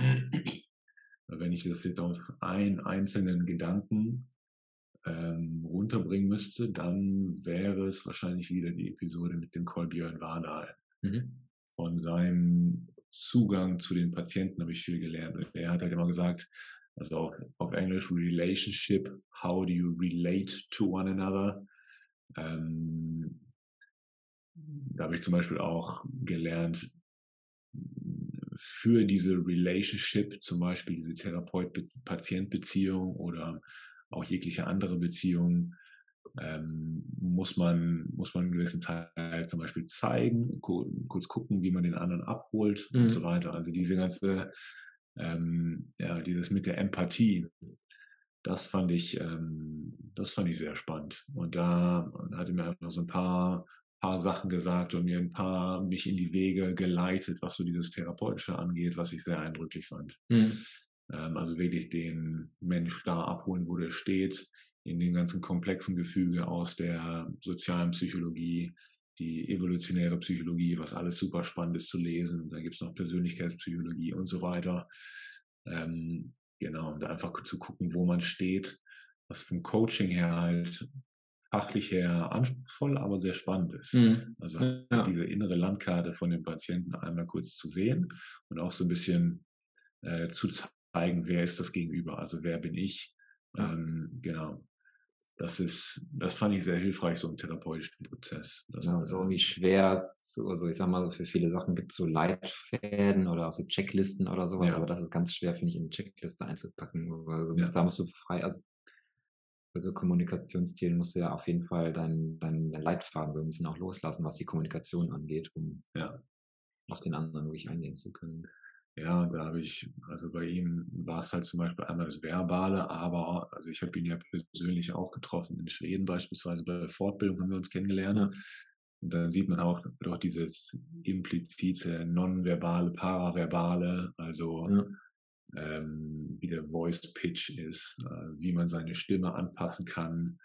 Wenn ich das jetzt auf einen einzelnen Gedanken ähm, runterbringen müsste, dann wäre es wahrscheinlich wieder die Episode mit dem Kolbjörn Wardahl. Mhm. Von seinem Zugang zu den Patienten habe ich viel gelernt. Er hat halt immer gesagt, also auf, auf Englisch Relationship, how do you relate to one another? Ähm, da habe ich zum Beispiel auch gelernt, für diese Relationship, zum Beispiel diese Therapeut-Patient-Beziehung oder auch jegliche andere Beziehung, ähm, muss man muss man einen gewissen Teil zum Beispiel zeigen, kurz gucken, wie man den anderen abholt mhm. und so weiter. Also diese ganze ähm, ja dieses mit der Empathie, das fand ich ähm, das fand ich sehr spannend und da hatte mir einfach so ein paar paar Sachen gesagt und mir ein paar mich in die Wege geleitet, was so dieses Therapeutische angeht, was ich sehr eindrücklich fand. Mhm. Ähm, also wirklich den Mensch da abholen, wo der steht, in dem ganzen komplexen Gefüge aus der sozialen Psychologie, die evolutionäre Psychologie, was alles super spannend ist zu lesen. Da gibt es noch Persönlichkeitspsychologie und so weiter. Ähm, genau, und einfach zu gucken, wo man steht, was vom Coaching her halt fachlich her anspruchsvoll, aber sehr spannend ist. Mhm. Also ja. diese innere Landkarte von dem Patienten einmal kurz zu sehen und auch so ein bisschen äh, zu zeigen, wer ist das Gegenüber, also wer bin ich. Ja. Ähm, genau das ist, das fand ich sehr hilfreich, so im therapeutischen Prozess. Das ja, ist irgendwie schwer, zu, also ich sag mal, für viele Sachen gibt es so Leitfäden oder auch so Checklisten oder sowas, ja. aber das ist ganz schwer, finde ich, in eine Checkliste einzupacken. Also ja. Da musst du frei, also für so Kommunikationsstilen musst du ja auf jeden Fall deinen dein, dein Leitfaden so ein bisschen auch loslassen, was die Kommunikation angeht, um ja. auf den anderen wirklich eingehen zu können. Ja, da habe ich, also bei ihm war es halt zum Beispiel einmal das Verbale, aber also ich habe ihn ja persönlich auch getroffen, in Schweden beispielsweise bei der Fortbildung haben wir uns kennengelernt. Ja. Und dann sieht man auch doch dieses implizite, nonverbale, paraverbale, also ja. ähm, wie der Voice Pitch ist, äh, wie man seine Stimme anpassen kann,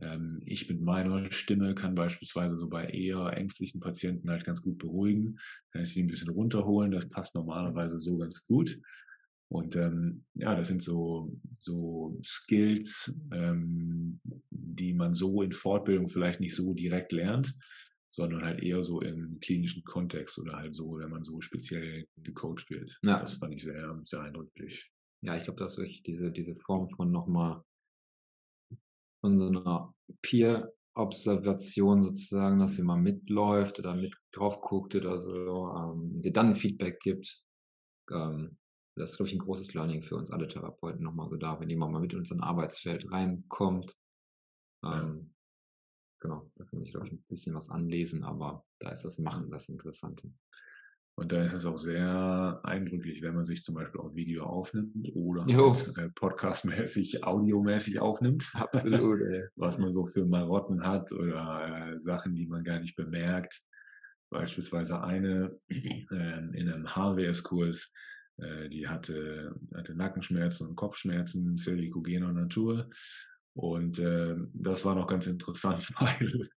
ähm, ich mit meiner Stimme kann beispielsweise so bei eher ängstlichen Patienten halt ganz gut beruhigen. Kann ich sie ein bisschen runterholen. Das passt normalerweise so ganz gut. Und ähm, ja, das sind so, so Skills, ähm, die man so in Fortbildung vielleicht nicht so direkt lernt, sondern halt eher so im klinischen Kontext oder halt so, wenn man so speziell gecoacht wird. Ja. Das fand ich sehr, sehr eindrücklich. Ja, ich glaube, dass wirklich diese, diese Form von nochmal von so einer Peer-Observation sozusagen, dass jemand mitläuft oder mit drauf guckt oder so, ähm, dir dann Feedback gibt. Ähm, das ist, glaube ich, ein großes Learning für uns alle Therapeuten nochmal so da, wenn jemand mal mit uns in ein Arbeitsfeld reinkommt. Ähm, genau, da kann ich, glaube ich, ein bisschen was anlesen, aber da ist das Machen das Interessante. Und da ist es auch sehr eindrücklich, wenn man sich zum Beispiel auch Video aufnimmt oder halt, äh, podcastmäßig, audiomäßig aufnimmt. <laughs> Absolut. Was man so für Marotten hat oder äh, Sachen, die man gar nicht bemerkt. Beispielsweise eine <clears throat> äh, in einem HWS-Kurs, äh, die hatte, hatte Nackenschmerzen und Kopfschmerzen, zellikogener Natur. Und äh, das war noch ganz interessant, <laughs> weil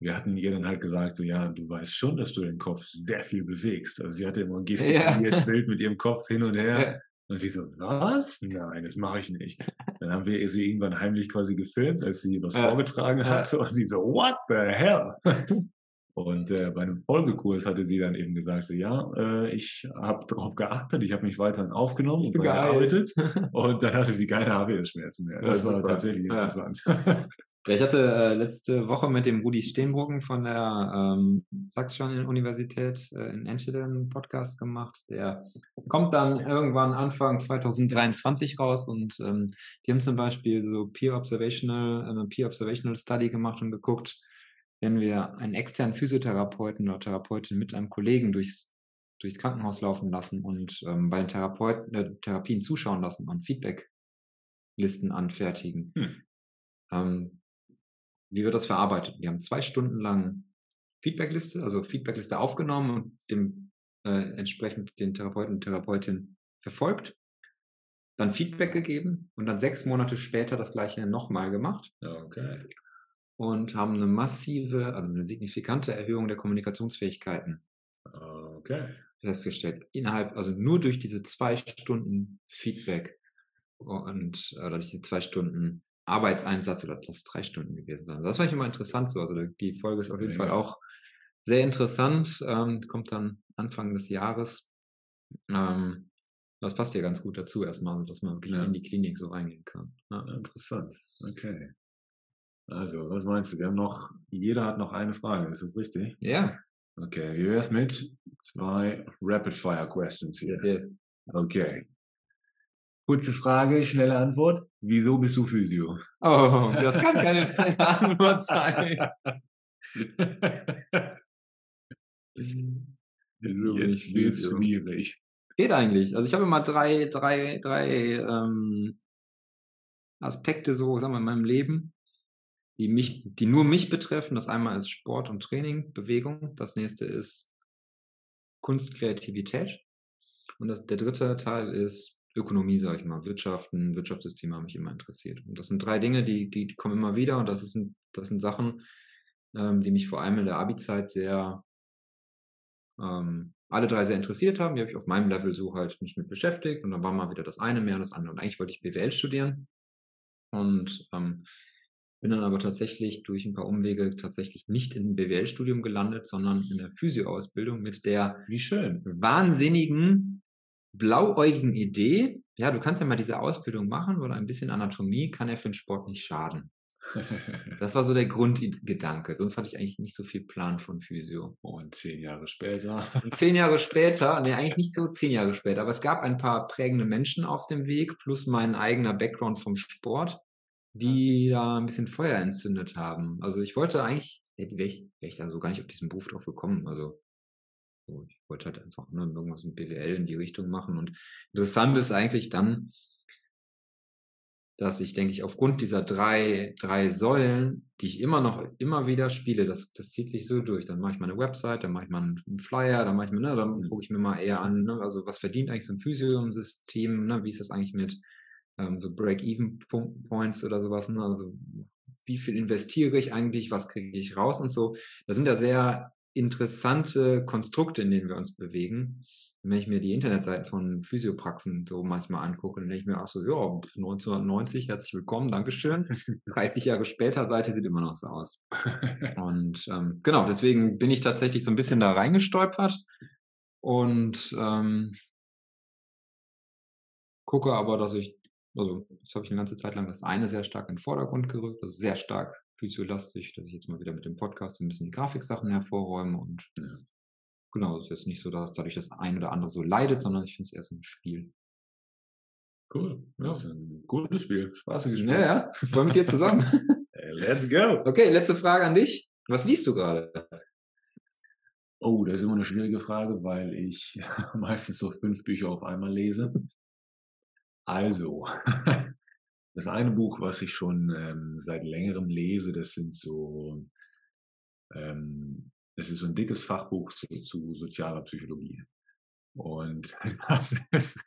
wir hatten ihr dann halt gesagt, so ja, du weißt schon, dass du den Kopf sehr viel bewegst. Also sie hatte immer gestikuliert, ja. Bild mit ihrem Kopf hin und her. Ja. Und sie so, was? Nein, das mache ich nicht. Dann haben wir sie irgendwann heimlich quasi gefilmt, als sie was ja. vorgetragen hatte. Und sie so, what the hell? <laughs> Und äh, bei einem Folgekurs hatte sie dann eben gesagt, so ja, äh, ich habe darauf geachtet, ich habe mich weiterhin aufgenommen und gearbeitet. und dann hatte sie keine AWS-Schmerzen mehr. Das, das war super. tatsächlich interessant. <laughs> Ich hatte äh, letzte Woche mit dem Rudi Steenbruggen von der ähm, Sachsen-Universität äh, in Enschede einen Podcast gemacht. Der kommt dann irgendwann Anfang 2023 raus und ähm, die haben zum Beispiel so Peer Observational, eine Peer Observational Study gemacht und geguckt, wenn wir einen externen Physiotherapeuten oder Therapeutin mit einem Kollegen durchs, durchs Krankenhaus laufen lassen und ähm, bei den Therapeuten, äh, Therapien zuschauen lassen und Feedbacklisten anfertigen. Hm. Wie wird das verarbeitet? Wir haben zwei Stunden lang Feedbackliste, also Feedbackliste aufgenommen und dem äh, entsprechend den Therapeuten und Therapeutin verfolgt, dann Feedback gegeben und dann sechs Monate später das gleiche nochmal gemacht. Okay. Und haben eine massive, also eine signifikante Erhöhung der Kommunikationsfähigkeiten okay. festgestellt. Innerhalb, also nur durch diese zwei Stunden Feedback und oder diese zwei Stunden Arbeitseinsatz oder das drei Stunden gewesen sein. Das war ich immer interessant so. Also die Folge ist auf jeden ja. Fall auch sehr interessant. Ähm, kommt dann Anfang des Jahres. Ähm, das passt ja ganz gut dazu erstmal, dass man wirklich ja. in die Klinik so reingehen kann. Ja. Interessant. Okay. Also, was meinst du? Wir haben noch, jeder hat noch eine Frage, ist das richtig? Ja. Okay, wir werfen mit zwei Rapid-Fire-Questions hier. Ja. Okay. Kurze Frage, schnelle Antwort. Wieso bist du Physio? Oh, das kann keine <laughs> Antwort sein. Jetzt wird es schwierig. Geht eigentlich. Also ich habe immer drei, drei, drei ähm, Aspekte so, sagen wir, in meinem Leben, die mich, die nur mich betreffen. Das einmal ist Sport und Training, Bewegung. Das nächste ist Kunst, Kreativität. Und das, der dritte Teil ist Ökonomie, sage ich mal, Wirtschaften, Wirtschaftssysteme haben mich immer interessiert. Und das sind drei Dinge, die, die, die kommen immer wieder und das, ist, das sind Sachen, ähm, die mich vor allem in der Abi-Zeit sehr, ähm, alle drei sehr interessiert haben. Die habe ich auf meinem Level so halt mich mit beschäftigt und dann war mal wieder das eine mehr und das andere. Und eigentlich wollte ich BWL studieren und ähm, bin dann aber tatsächlich durch ein paar Umwege tatsächlich nicht in ein BWL-Studium gelandet, sondern in der Physio-Ausbildung mit der Wie schön. wahnsinnigen blauäugigen Idee, ja, du kannst ja mal diese Ausbildung machen oder ein bisschen Anatomie kann ja für den Sport nicht schaden. <laughs> Das war so der Grundgedanke. Sonst hatte ich eigentlich nicht so viel Plan von Physio. Und zehn Jahre später. Und zehn Jahre später, nee, eigentlich nicht so zehn Jahre später, aber es gab ein paar prägende Menschen auf dem Weg, plus mein eigener Background vom Sport, die da ein bisschen Feuer entzündet haben. Also ich wollte eigentlich, wäre ich, wär ich da so gar nicht auf diesen Beruf drauf gekommen. Also so, ich wollte halt einfach ne, irgendwas mit BWL in die Richtung machen. Und interessant ist eigentlich dann, dass ich, denke ich, aufgrund dieser drei, drei Säulen, die ich immer noch, immer wieder spiele, das, das zieht sich so durch. Dann mache ich mal eine Website, dann mache ich mal einen Flyer, dann mache ich mir, ne, dann gucke ich mir mal eher an, ne, also was verdient eigentlich so ein Physio-System, ne, wie ist das eigentlich mit ähm, so Break-Even-Points oder sowas, ne, also wie viel investiere ich eigentlich, was kriege ich raus und so. Das sind ja sehr interessante Konstrukte, in denen wir uns bewegen. Und wenn ich mir die Internetseiten von Physiopraxen so manchmal angucke, dann denke ich mir auch so, ja, 1990, herzlich willkommen, Dankeschön. <laughs> 30 Jahre später, Seite sieht immer noch so aus. <laughs> Und ähm, genau, deswegen bin ich tatsächlich so ein bisschen da reingestolpert und ähm, gucke aber, dass ich, also das habe ich eine ganze Zeit lang das eine sehr stark in den Vordergrund gerückt, also sehr stark physioelastisch, dass ich jetzt mal wieder mit dem Podcast ein bisschen die Grafiksachen hervorräume und ja. genau, es ist jetzt nicht so, dass dadurch das ein oder andere so leidet, sondern ich finde es eher so ein Spiel. Cool. Ja. Das ist ein gutes Spiel. Spaßiges Spiel. Ja, ja. Voll mit dir zusammen. <laughs> <laughs> Let's go. Okay, letzte Frage an dich. Was liest du gerade? Oh, das ist immer eine schwierige Frage, weil ich <laughs> meistens so fünf Bücher auf einmal lese. Also, das eine Buch, was ich schon ähm, seit längerem lese, das sind so, ähm, das ist so ein dickes Fachbuch zu, zu sozialer Psychologie. Und <laughs> das ist,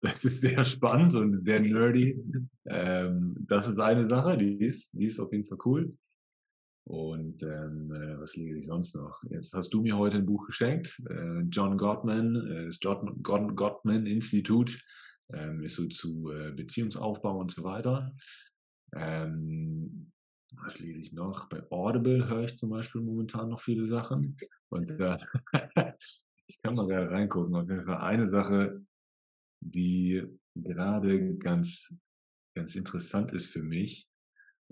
das ist sehr spannend und sehr nerdy. Ähm, das ist eine Sache, die ist, die ist auf jeden Fall cool. Und ähm, äh, was lese ich sonst noch? Jetzt hast du mir heute ein Buch geschenkt, äh, John Gottman, äh, das John Gottman Institut ähm, ist so zu äh, Beziehungsaufbau und so weiter. Ähm, was lese ich noch? Bei Audible höre ich zum Beispiel momentan noch viele Sachen. Und äh, <laughs> ich kann mal gerade reingucken. Auf jeden Fall eine Sache, die gerade ganz, ganz interessant ist für mich.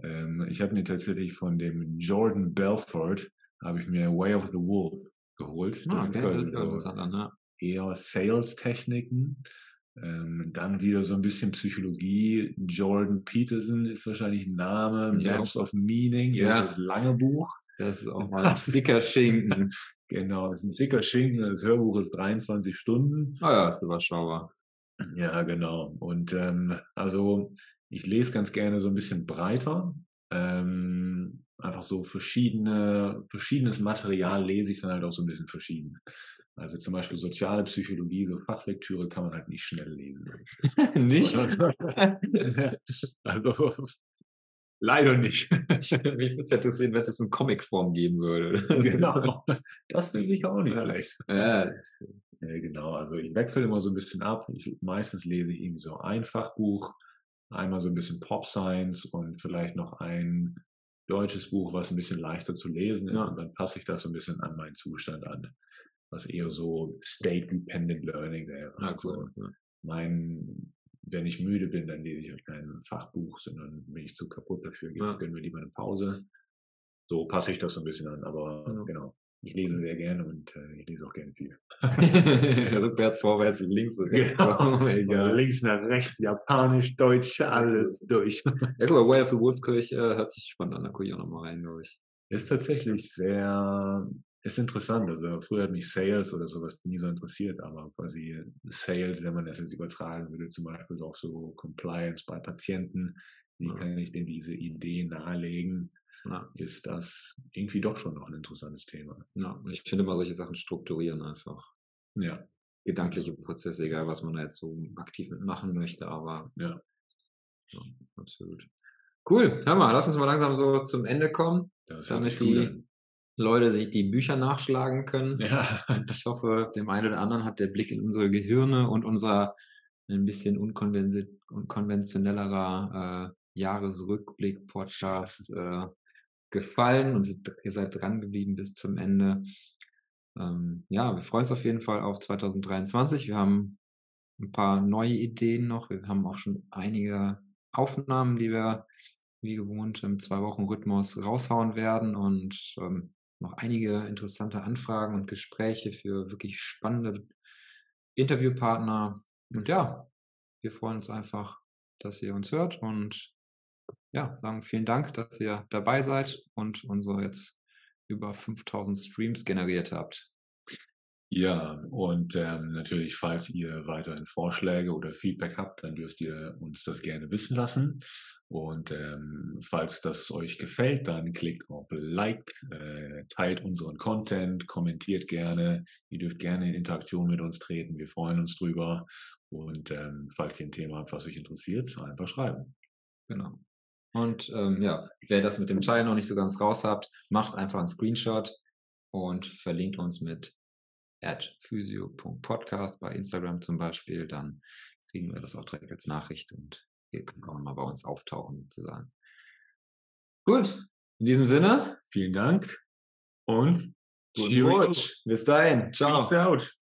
Ähm, ich habe mir tatsächlich von dem Jordan Belfort habe ich mir Way of the Wolf geholt. Ah, das okay, ist das ne? eher Sales-Techniken. Ähm, dann wieder so ein bisschen Psychologie. Jordan Peterson ist wahrscheinlich ein Name. Ja. Maps of Meaning, ja. das lange Buch. Das ist auch mal ein dicker Schinken. <laughs> genau, das ist ein dicker Schinken. Das Hörbuch ist 23 Stunden. Ah ja, ist überschaubar. Ja, genau. Und ähm, also ich lese ganz gerne so ein bisschen breiter. Ähm, einfach so verschiedene, verschiedenes Material lese ich dann halt auch so ein bisschen verschieden. Also zum Beispiel soziale Psychologie, so Fachlektüre kann man halt nicht schnell lesen. <laughs> nicht? <laughs> also <laughs> leider nicht. Mich würde es interessieren, wenn es jetzt in Comicform geben würde. genau. Das will ich auch nicht vielleicht. Ja, ja, genau. Also ich wechsle immer so ein bisschen ab. Ich, meistens lese ich irgendwie so ein Fachbuch, einmal so ein bisschen Pop Science und vielleicht noch ein deutsches Buch, was ein bisschen leichter zu lesen ist. Ja. Und dann passe ich das so ein bisschen an meinen Zustand an was eher so State-Dependent Learning wäre. Ah, also mein, wenn ich müde bin, dann lese ich euch kein Fachbuch, sondern bin ich zu kaputt dafür, ja. gönnen wir lieber eine Pause. So passe ich das so ein bisschen an, aber ja. genau. Ich lese sehr gerne und äh, ich lese auch gerne viel. <laughs> Rückwärts, vorwärts, links, <laughs> rechts. Genau. Egal. Links nach rechts, Japanisch, Deutsch, alles durch. Ja, guck mal, Way of the Wolfkirch äh, hört sich spannend an, da gucke ich auch nochmal rein, glaube ich. Ist tatsächlich sehr, ist interessant. Also früher hat mich Sales oder sowas nie so interessiert, aber quasi Sales, wenn man das jetzt übertragen würde, zum Beispiel auch so Compliance bei Patienten, wie ja. kann ich denn diese Idee nahelegen? ja. ist das irgendwie doch schon noch ein interessantes Thema. Ja, ich finde mal solche Sachen strukturieren einfach. Ja. Gedankliche Prozesse, egal was man da jetzt so aktiv mitmachen möchte, aber ja. ja absolut. Cool, hör mal, lass uns mal langsam so zum Ende kommen, damit die Leute sich die Bücher nachschlagen können. Ja. Und ich hoffe, dem einen oder anderen hat der Blick in unsere Gehirne und unser ein bisschen unkonventionellerer äh, Jahresrückblick-Podcast äh, gefallen und ihr seid dran geblieben bis zum Ende. Ähm, ja, wir freuen uns auf jeden Fall auf 2023. Wir haben ein paar neue Ideen noch. Wir haben auch schon einige Aufnahmen, die wir wie gewohnt im Zwei-Wochen-Rhythmus raushauen werden und ähm, noch einige interessante Anfragen und Gespräche für wirklich spannende Interviewpartner. Und ja, wir freuen uns einfach, dass ihr uns hört und ja, sagen vielen Dank, dass ihr dabei seid und unsere jetzt über 5000 Streams generiert habt. Ja, und ähm, natürlich, falls ihr weiterhin Vorschläge oder Feedback habt, dann dürft ihr uns das gerne wissen lassen. Und ähm, falls das euch gefällt, dann klickt auf Like, äh, teilt unseren Content, kommentiert gerne. Ihr dürft gerne in Interaktion mit uns treten. Wir freuen uns drüber. Und ähm, falls ihr ein Thema habt, was euch interessiert, einfach schreiben. Genau. Und ähm, ja, wer das mit dem Teil noch nicht so ganz raus habt, macht einfach einen Screenshot und verlinkt uns mit at physio.podcast bei Instagram zum Beispiel. Dann kriegen wir das auch direkt als Nachricht und ihr könnt auch mal bei uns auftauchen sozusagen. Gut, in diesem Sinne. Vielen Dank und Rutsch. Bis dahin. Ciao. Peace out.